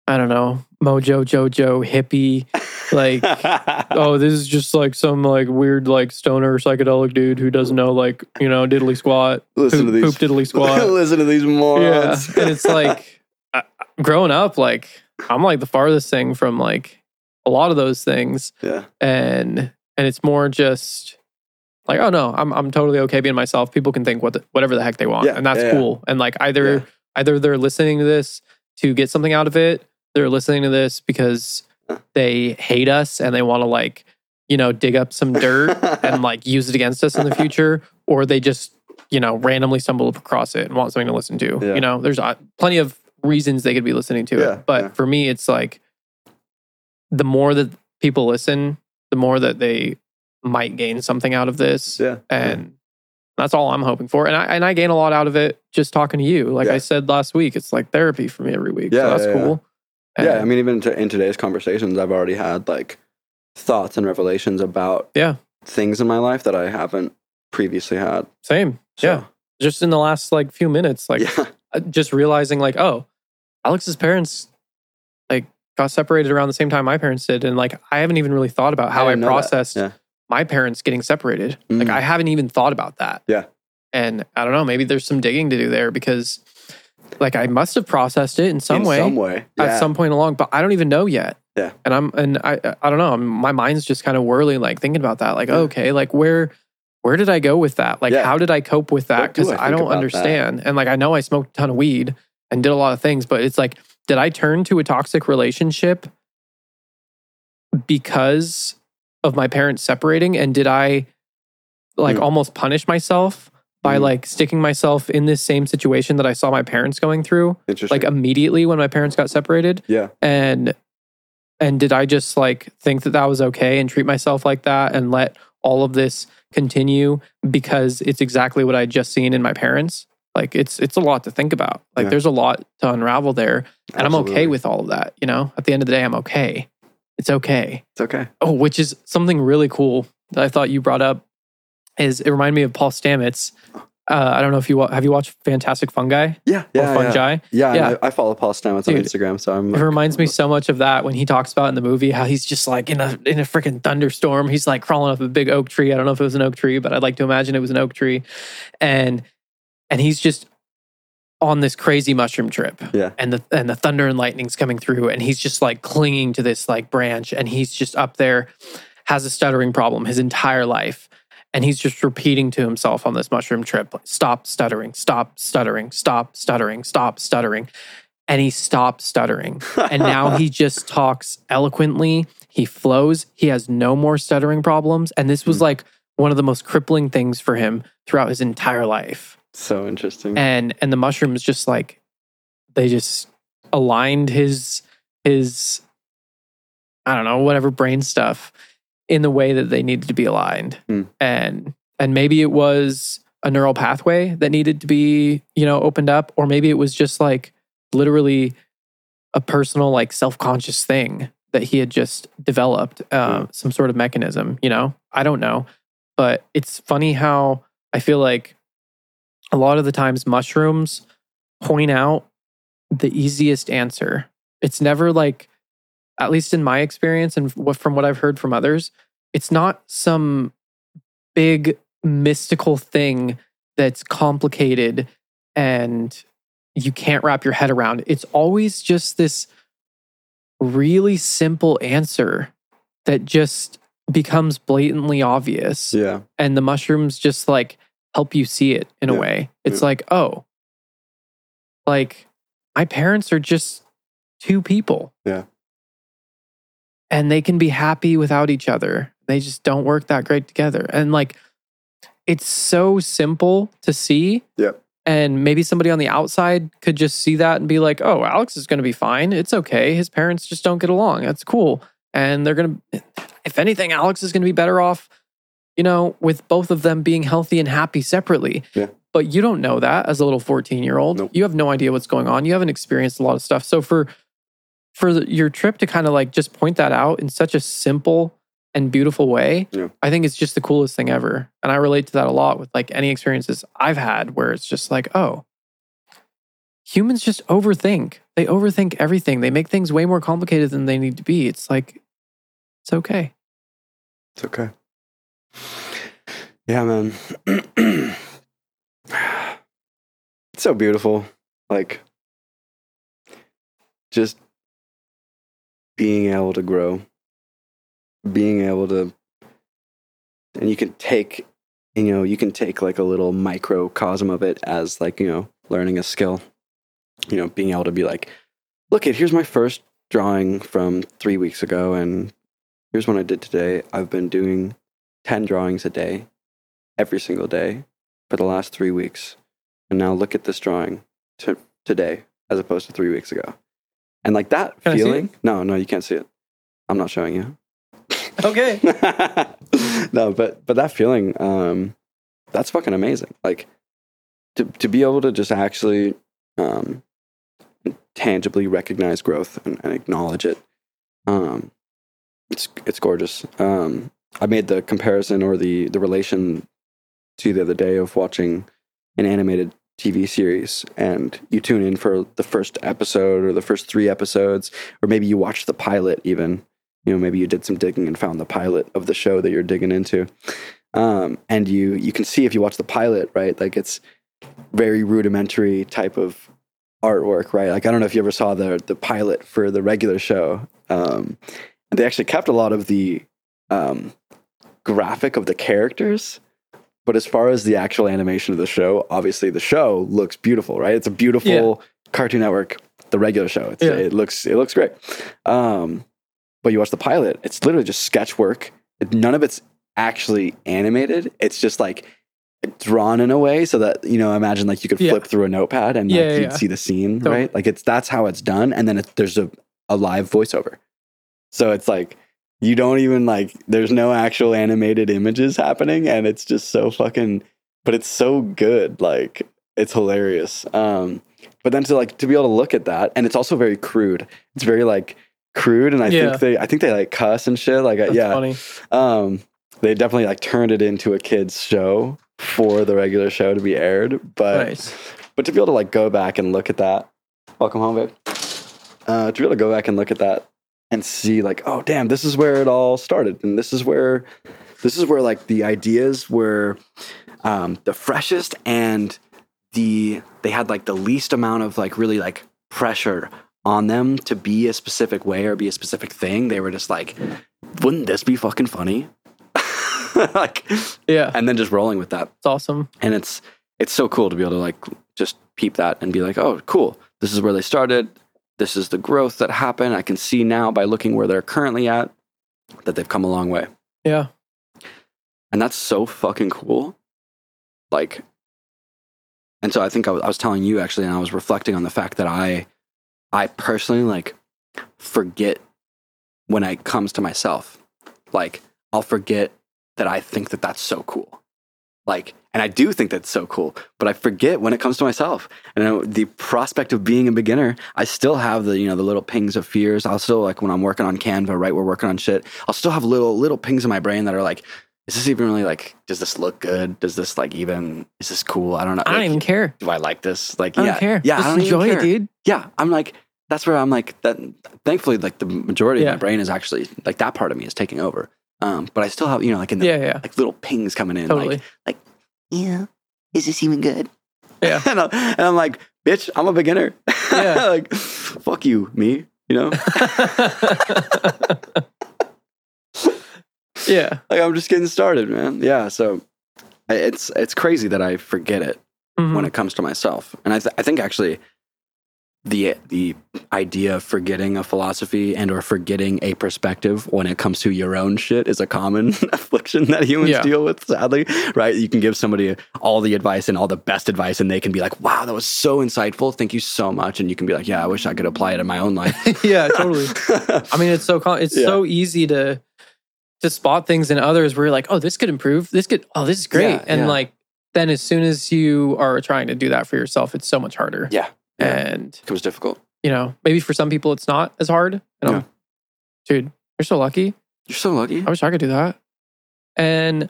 I don't know, Mojo Jojo hippie, like, oh, this is just like some like weird like stoner psychedelic dude who doesn't know like, you know, diddly squat, Listen poop, to these. poop diddly squat. Listen to these yeah. morons. And it's like, I- growing up, like, I'm like the farthest thing from like a lot of those things yeah. and and it's more just like oh no i'm i'm totally okay being myself. People can think what the, whatever the heck they want Yeah, and that's yeah, cool. And like either Yeah. either they're listening to this to get something out of it they're listening to this because they hate us and they want to like you know dig up some dirt and like use it against us in the future or they just you know randomly stumble across it and want something to listen to. You know there's uh, plenty of reasons they could be listening to it but for me it's like the more that people listen the more that they might gain something out of this yeah. and that's all I'm hoping for and I and I gain a lot out of it just talking to you like Yeah. I said last week it's like therapy for me every week Yeah, so that's yeah, yeah. cool yeah, I mean, even to, in today's conversations, I've already had like thoughts and revelations about Yeah. things in my life that I haven't previously had. same So, yeah just in the last like few minutes like yeah, uh, just realizing like oh alex's parents like got separated around the same time my parents did and like i haven't even really thought about how i, that. processed Yeah. My parents getting separated like Mm. i haven't even thought about that Yeah. and i don't know maybe there's some digging to do there because like i must have processed it in some in way some way, yeah. at some point along but i don't even know yet Yeah. and i'm and i i don't know I'm- my mind's just kind of whirling like thinking about that like Yeah. okay like where where did i go with that like Yeah. how did i cope with that What do because I I, don't about that? understand and like i know i smoked a ton of weed and did a lot of things but it's like did i turn to a toxic relationship because of my parents separating and did i like Mm. almost punish myself by Mm. like sticking myself in this same situation that i saw my parents going through like immediately when my parents got separated? Yeah, and and did i just like think that that was okay and treat myself like that and let all of this continue because it's exactly what i just seen in my parents? Like it's it's a lot to think about. Like Yeah. there's a lot to unravel there and i'm okay with all of that you know? At the end of the day i'm okay it's okay It's okay. oh which is something really cool that i thought you brought up is it reminded me of paul stamets uh, i don't know if you have you watched fantastic fungi Yeah, yeah, yeah. fungi Yeah, Yeah. and I, I follow Paul Stamets on Instagram, so I'm. It reminds me so much of that when he talks about in the movie how he's just like in a in a freaking thunderstorm. He's like crawling up a big oak tree. I don't know if it was an oak tree, but I'd like to imagine it was an oak tree. And and he's just on this crazy mushroom trip. Yeah. And the and the thunder and lightning's coming through and he's just like clinging to this like branch and he's just up there has a stuttering problem his entire life. And he's just repeating to himself on this mushroom trip, stop stuttering, stop stuttering, stop stuttering, stop stuttering. And he stopped stuttering and now he just talks eloquently. He flows. He has no more stuttering problems. And this was Hmm. like one of the most crippling things for him throughout his entire life. So interesting. And and the mushrooms just like they just aligned his his I don't know, whatever brain stuff in the way that they needed to be aligned. Hmm. And and maybe it was a neural pathway that needed to be, you know, opened up or maybe it was just like literally a personal like self-conscious thing that he had just developed uh, Hmm. some sort of mechanism you know i don't know but it's funny how i feel like a lot of the times mushrooms point out the easiest answer it's never like at least in my experience and from what i've heard from others it's not some big mystical thing that's complicated and you can't wrap your head around. It's always just this really simple answer that just becomes blatantly obvious. yeah, And the mushrooms just like help you see it in a way. It's Yeah. like, oh, like my parents are just two people. Yeah. And they can be happy without each other. They just don't work that great together. And like, it's so simple to see. Yeah. And maybe somebody on the outside could just see that and be like, oh, Alex is going to be fine. It's okay. His parents just don't get along. That's cool. And they're going to, if anything, Alex is going to be better off, you know, with both of them being healthy and happy separately. Yeah. But you don't know that as a little 14 year old. Nope. You have no idea what's going on. You haven't experienced a lot of stuff. So for, for your trip to kind of like just point that out in such a simple and beautiful way, Yeah. I think it's just the coolest thing ever. And I relate to that a lot with like any experiences I've had where it's just like, oh, humans just overthink. They overthink everything. They make things way more complicated than they need to be. It's like, it's okay. It's okay. Yeah, man. it's so beautiful. Like, just being able to grow, being able to, and you can take, you know, you can take like a little microcosm of it as like, you know, learning a skill. You know, being able to be like, look, it here's my first drawing from three weeks ago, and here's what I did today. I've been doing 10 drawings a day, every single day for the last three weeks. And now look at this drawing to today as opposed to three weeks ago. And like that Can feeling, no, no, you can't see it. I'm not showing you. Okay. no, but but that feeling, um, that's fucking amazing. Like to to be able to just actually um, tangibly recognize growth and, and acknowledge it. Um, it's it's gorgeous. Um, I made the comparison or the the relation to the other day of watching an animated TV series, and you tune in for the first episode or the first three episodes, or maybe you watch the pilot even. You know maybe you did some digging and found the pilot of the show that you're digging into. Um, and you you can see if you watch the pilot right like it's very rudimentary type of artwork right? Like i don't know if you ever saw the the pilot for the regular show. Um, they actually kept a lot of the um, graphic of the characters but as far as the actual animation of the show obviously the show looks beautiful right it's a beautiful Yeah. cartoon network the regular show Yeah. it looks it looks great um, but you watch the pilot, it's literally just sketch work. None of it's actually animated. It's just like drawn in a way so that you know, imagine like you could Yeah. flip through a notepad and like Yeah, yeah, you'd yeah. see the scene, Totally. right? Like it's that's how it's done, and then it, there's a a live voiceover. So it's like you don't even like there's no actual animated images happening, and it's just so fucking. But it's so good, like it's hilarious. Um, but then to like to be able to look at that, and it's also very crude. It's very like crude, and I Yeah. think they I think they like cuss and shit. Like uh, That's yeah, funny. um, they definitely like turned it into a kids show for the regular show to be aired. But Nice. but to be able to like go back and look at that, welcome home, babe. Uh, to be able to go back and look at that and see like, oh damn, this is where it all started, and this is where this is where like the ideas were um, the freshest and the they had like the least amount of like really like pressure on them to be a specific way or be a specific thing. They were just like, wouldn't this be fucking funny? like, Yeah. and then just rolling with that It's awesome. and it's it's so cool to be able to like just peep that and be like oh cool this is where they started this is the growth that happened. I can see now by looking where they're currently at that they've come a long way. Yeah. and that's so fucking cool. Like and so i think I was, I was telling you actually and i was reflecting on the fact that i i personally like forget when it comes to myself. Like i'll forget that i think that that's so cool like and i do think that's so cool but i forget when it comes to myself. And the prospect of being a beginner i still have the you know the little pings of fears. I'll still like when i'm working on canva right we're working on shit i'll still have little little pings in my brain that are like is this even really like does this look good? Does this like even is this cool? I don't know. I don't Like, even care. do i like this? Like I yeah don't care. yeah Just i don't enjoy it, dude. yeah i'm like that's where i'm like that thankfully like the majority of my brain is actually like that part of me is taking over um but i still have you know like in the Yeah, yeah. like little pings coming in Totally. like yeah is this even good Yeah. and, I'm, and I'm like bitch i'm a beginner Yeah. like fuck you me you know yeah. like i'm just getting started man yeah so it's it's crazy that i forget it Mhm. when it comes to myself and i, th- I think actually the the idea of forgetting a philosophy and or forgetting a perspective when it comes to your own shit is a common affliction that humans Yeah. deal with sadly right you can give somebody all the advice and all the best advice and they can be like wow that was so insightful thank you so much and you can be like yeah i wish i could apply it in my own life yeah, totally. I mean, it's so con- it's Yeah. so easy to to spot things in others where you're like, oh, this could improve. This could, oh, this is great. Yeah, and like, then as soon as you are trying to do that for yourself, it's so much harder. yeah yeah And it becomes difficult you know, maybe for some people it's not as hard. And Yeah. I'm, dude, you're so lucky. you're so lucky I wish I could do that. And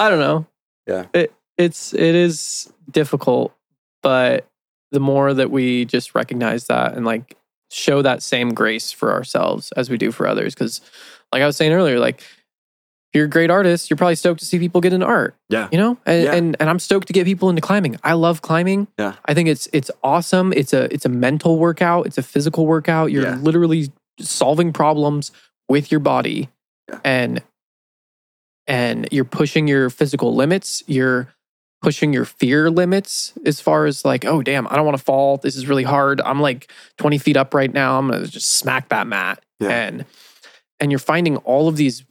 I don't know. Yeah. It it's it is difficult, but the more that we just recognize that and like show that same grace for ourselves as we do for others cuz like I was saying earlier like you're a great artist, you're probably stoked to see people get into art. Yeah. You know? And, Yeah. and and I'm stoked to get people into climbing. I love climbing. Yeah. I think it's it's awesome. It's a it's a mental workout, it's a physical workout. You're Yeah. literally solving problems with your body Yeah. and and you're pushing your physical limits you're pushing your fear limits as far as like oh damn i don't want to fall this is really hard i'm like 20 feet up right now i'm gonna just smack that mat and and you're finding all of these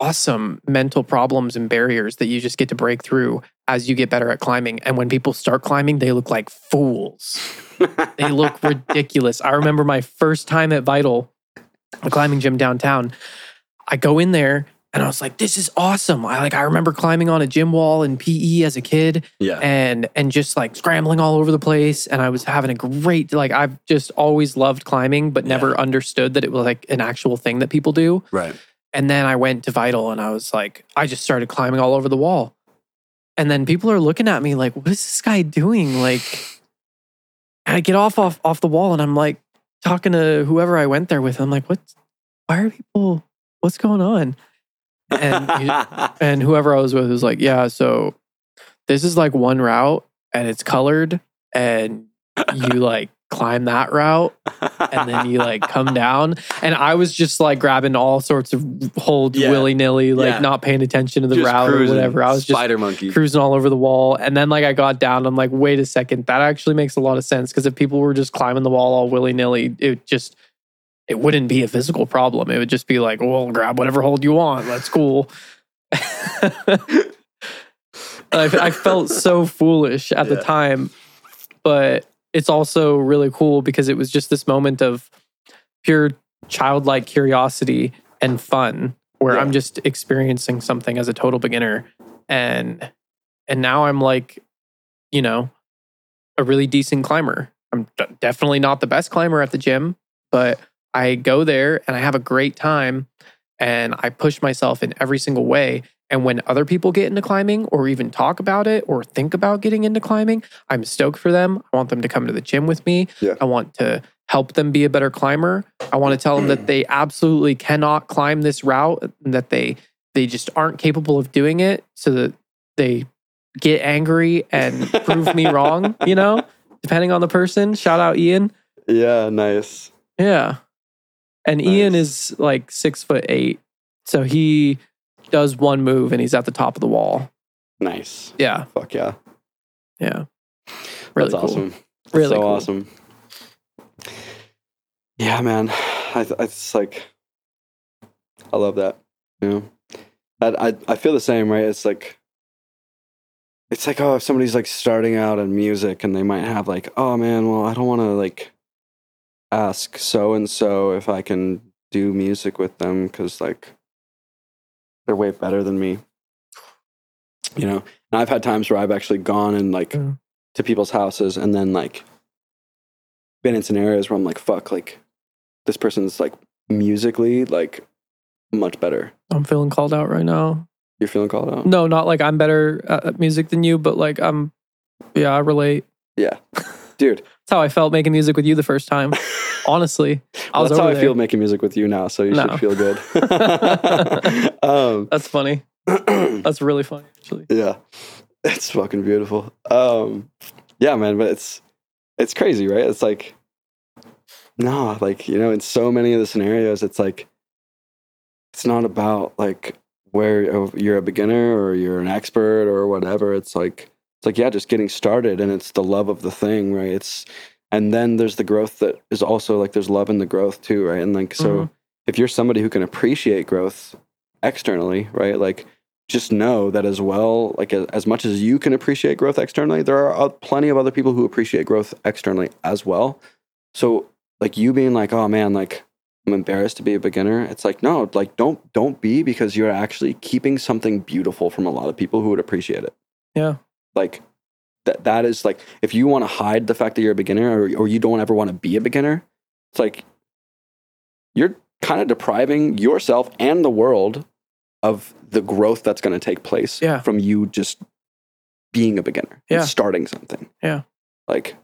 awesome mental problems and barriers that you just get to break through as you get better at climbing and when people start climbing they look like fools they look ridiculous. I remember my first time at Vital, a climbing gym downtown. I go in there and I was like, "This is awesome!" I like I remember climbing on a gym wall in PE as a kid, yeah and and just like scrambling all over the place. And I was having a great like I've just always loved climbing, but never Yeah. understood that it was like an actual thing that people do. right And then I went to Vital and I was like, I just started climbing all over the wall. And then people are looking at me like, what is this guy doing? Like, I get off off off the wall and I'm like talking to whoever I went there with. I'm like, what? Why are people? What's going on? And and whoever I was with was like, yeah, so this is like one route and it's colored and you like climb that route and then you like come down. And I was just like grabbing all sorts of holds Yeah. willy nilly, like Yeah. not paying attention to the Just route cruising, or whatever. I was just spider monkey cruising all over the wall. And then like I got down, I'm like, wait a second, that actually makes a lot of sense. Cause if people were just climbing the wall all willy nilly, it just it wouldn't be a physical problem. It would just be like, well, grab whatever hold you want. That's cool. I, I felt so foolish at the time, but it's also really cool because it was just this moment of pure childlike curiosity and fun where Yeah. I'm just experiencing something as a total beginner and and now I'm like you know a really decent climber. I'm d- definitely not the best climber at the gym, but I go there and I have a great time and I push myself in every single way. And when other people get into climbing or even talk about it or think about getting into climbing, I'm stoked for them. I want them to come to the gym with me. Yeah. I want to help them be a better climber. I want to tell them that they absolutely cannot climb this route, and that they they just aren't capable of doing it so that they get angry and prove me wrong, you know? Depending on the person. Shout out Ian. yeah nice Yeah. And Ian is like six foot eight. So he does one move and he's at the top of the wall. nice Yeah. fuck yeah Yeah. Really That's cool. awesome. Really so cool. awesome. Yeah, man. I, I it's like I love that. You know, I, I I feel the same. Right? It's like it's like oh, if somebody's like starting out in music and they might have like oh man, well I don't want to like ask so and so if I can do music with them because like they're way better than me. You know, and I've had times where I've actually gone and like Yeah. to people's houses and then like been in scenarios where I'm like, fuck, like this person's like musically like much better. I'm feeling called out right now. You're feeling called out? No, not like I'm better at at music than you, but like I'm, yeah, I relate. Yeah. Dude, That's how I felt making music with you the first time. Honestly, I well, that's how I there. feel making music with you now, so you No. should feel good. um, That's funny. That's really funny, actually. yeah. It's fucking beautiful. Um, yeah, man, but it's it's crazy, right? It's like no, like, you know, in so many of the scenarios, it's like it's not about like where oh, you're a beginner or you're an expert or whatever. It's like it's like yeah just getting started and it's the love of the thing right it's and then there's the growth that is also like there's love in the growth too right and like so Mhm. if you're somebody who can appreciate growth externally right like just know that as well like as, as much as you can appreciate growth externally there are uh, plenty of other people who appreciate growth externally as well so like you being like oh man like i'm embarrassed to be a beginner it's like no like don't don't be because you're actually keeping something beautiful from a lot of people who would appreciate it Yeah. Like that that is like if you want to hide the fact that you're a beginner or, or you don't ever want to be a beginner it's like you're kind of depriving yourself and the world of the growth that's going to take place Yeah. from you just being a beginner Yeah. starting something Yeah. like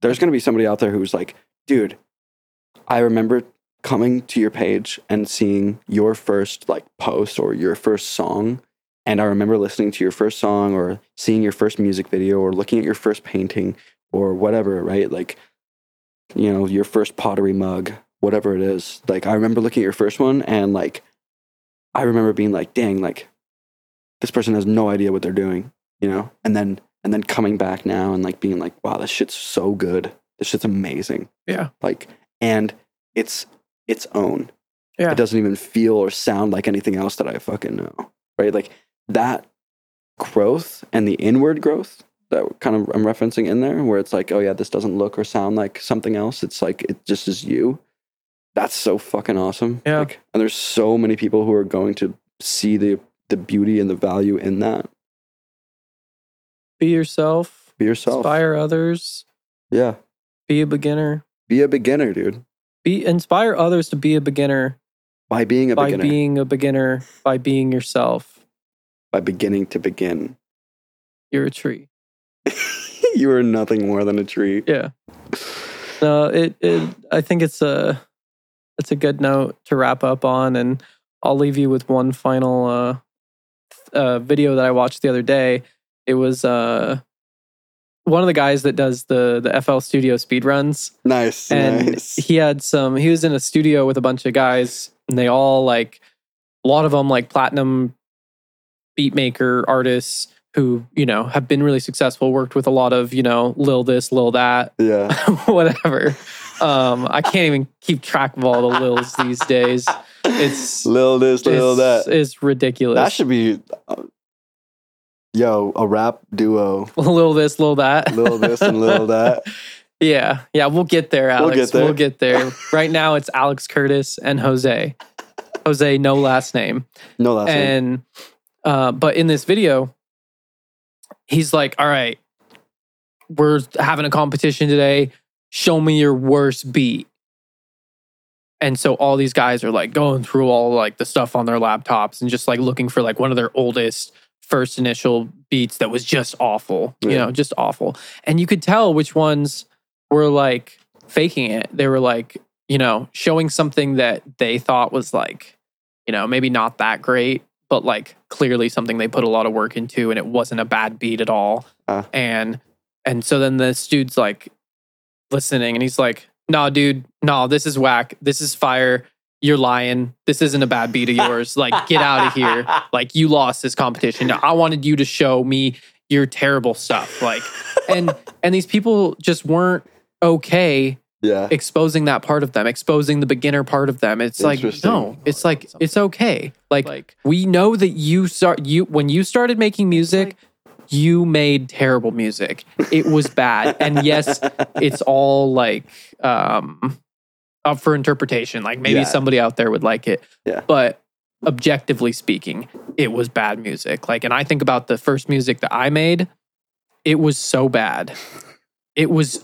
there's going to be somebody out there who's like dude i remember coming to your page and seeing your first like post or your first song and i remember listening to your first song or seeing your first music video or looking at your first painting or whatever right? Like you know your first pottery mug whatever it is. Like i remember looking at your first one and like i remember being like dang like this person has no idea what they're doing you know? And then and then coming back now and like being like wow this shit's so good. This shit's amazing. Yeah. like and it's its own. Yeah. it doesn't even feel or sound like anything else that i fucking know right? Like that growth and the inward growth that kind of i'm referencing in there where it's like oh yeah this doesn't look or sound like something else it's like it just is you that's so fucking awesome Yeah. like, and there's so many people who are going to see the the beauty and the value in that Be yourself. be yourself Inspire others. yeah Be a beginner. be a beginner dude Be inspire others to be a beginner by being a beginner. by beginner being a beginner by being yourself. By beginning to begin You're a tree. you are nothing more than a tree Yeah. No, it, it I think it's a it's a good note to wrap up on and I'll leave you with one final uh uh video that I watched the other day. It was uh one of the guys that does the the FL Studio speed runs nice and nice he had some he was in a studio with a bunch of guys and they all like a lot of them like platinum beat maker artists who you know have been really successful worked with a lot of you know lil this lil that yeah whatever um i can't even keep track of all the lils these days it's Lil this, lil that. it's ridiculous That should be, uh, yo, a rap duo. lil this lil that Lil this and lil that. yeah yeah we'll get there alex get there. we'll get there right now it's alex curtis and jose jose no last name No last name. and uh, but in this video he's like all right we're having a competition today. Show me your worst beat. And so all these guys are like going through all like the stuff on their laptops and just like looking for like one of their oldest first initial beats that was just awful you know just awful. And you could tell which ones were like faking it. They were like you know showing something that they thought was like you know maybe not that great but like clearly something they put a lot of work into and it wasn't a bad beat at all. Ah. and and so then this dude's like listening and he's like nah dude no this is whack. This is fire. You're lying. This isn't a bad beat of yours. Like get out of here. Like you lost this competition. I wanted you to show me your terrible stuff. Like and and these people just weren't okay yeah. exposing that part of them exposing the beginner part of them. It's like no it's like it's okay. Like, we know that you start you when you started making music you made terrible music. It was bad. And yes it's all like um up for interpretation. Like maybe Yeah. somebody out there would like it. Yeah. but objectively speaking it was bad music. Like and i think about the first music that i made it was so bad. It was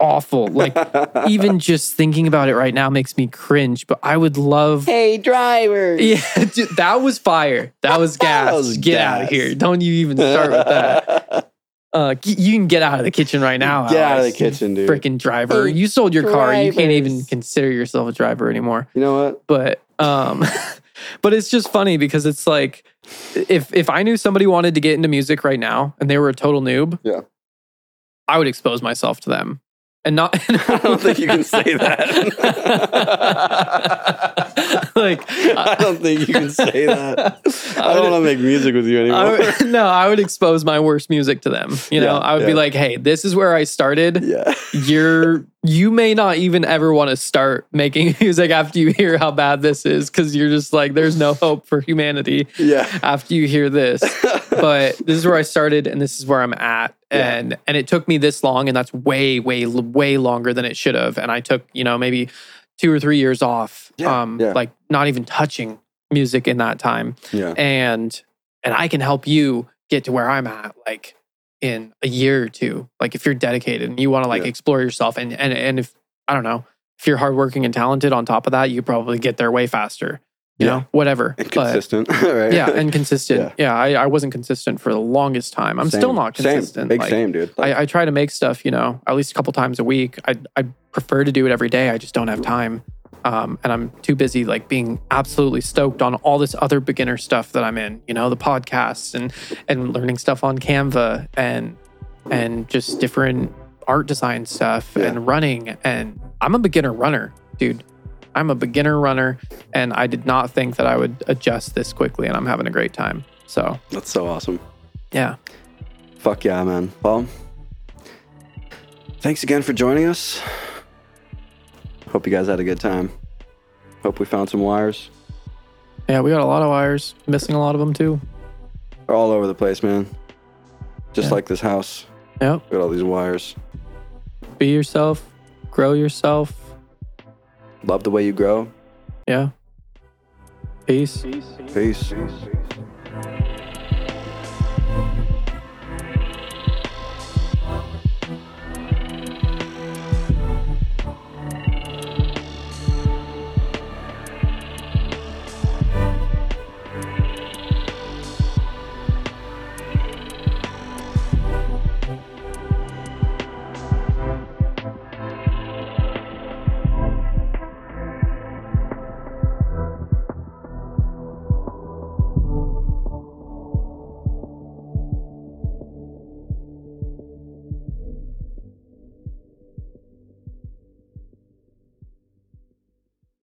awful. Like even just thinking about it right now makes me cringe but i would love hey, driver. yeah dude, that was fire. That was gas. was get out of here. Don't you even start with that. Uh you can get out of the kitchen right now Get out of the kitchen, dude. freaking driver. Hey, you sold your car. You can't even consider yourself a driver anymore. You know what? but um but it's just funny because it's like if if i knew somebody wanted to get into music right now and they were a total noob Yeah. i would expose myself to them and not I don't think you can say that like, I don't think you can say that. I don't want to make music with you I anymore. would- no, I would expose my worst music to them. You know, Yeah, I would be like, "Hey, this is where I started. yeah. You're you may not even ever want to start making music after you hear how bad this is because you're just like, there's no hope for humanity Yeah. after you hear this. but this is where I started, and this is where I'm at. Yeah. And and it took me this long, and that's way, way, way longer than it should have. And I took, you know, maybe two or three years off, Yeah, um, yeah. like not even touching music in that time Yeah. and and I can help you get to where I'm at like in a year or two. Like if you're dedicated and you want to like explore yourself and and and if I don't know, if you're hardworking and talented on top of that, you probably get there way faster. You Yeah. know, whatever. And But consistent, right? yeah, and consistent. Yeah. Yeah, I, I wasn't consistent for the longest time. I'm still Same. not Same. consistent. Big Like, same, dude. Like, I, I try to make stuff, you know, at least a couple times a week. I I prefer to do it every day. I just don't have time. Um, and I'm too busy like being absolutely stoked on all this other beginner stuff that I'm in, you know, the podcasts and and learning stuff on Canva and and just different art design stuff Yeah. and running. And I'm a beginner runner, dude. I'm a beginner runner, and I did not think that I would adjust this quickly, and I'm having a great time. So That's so awesome. yeah, Fuck yeah, man. Well, thanks again for joining us. Hope you guys had a good time. Hope we found some wires. yeah, we got a lot of wires, missing a lot of them too. They're all over the place, man. Just Yeah. like this house. Yep. We got all these wires. be yourself, grow yourself. Love the way you grow. Yeah. Peace. Peace.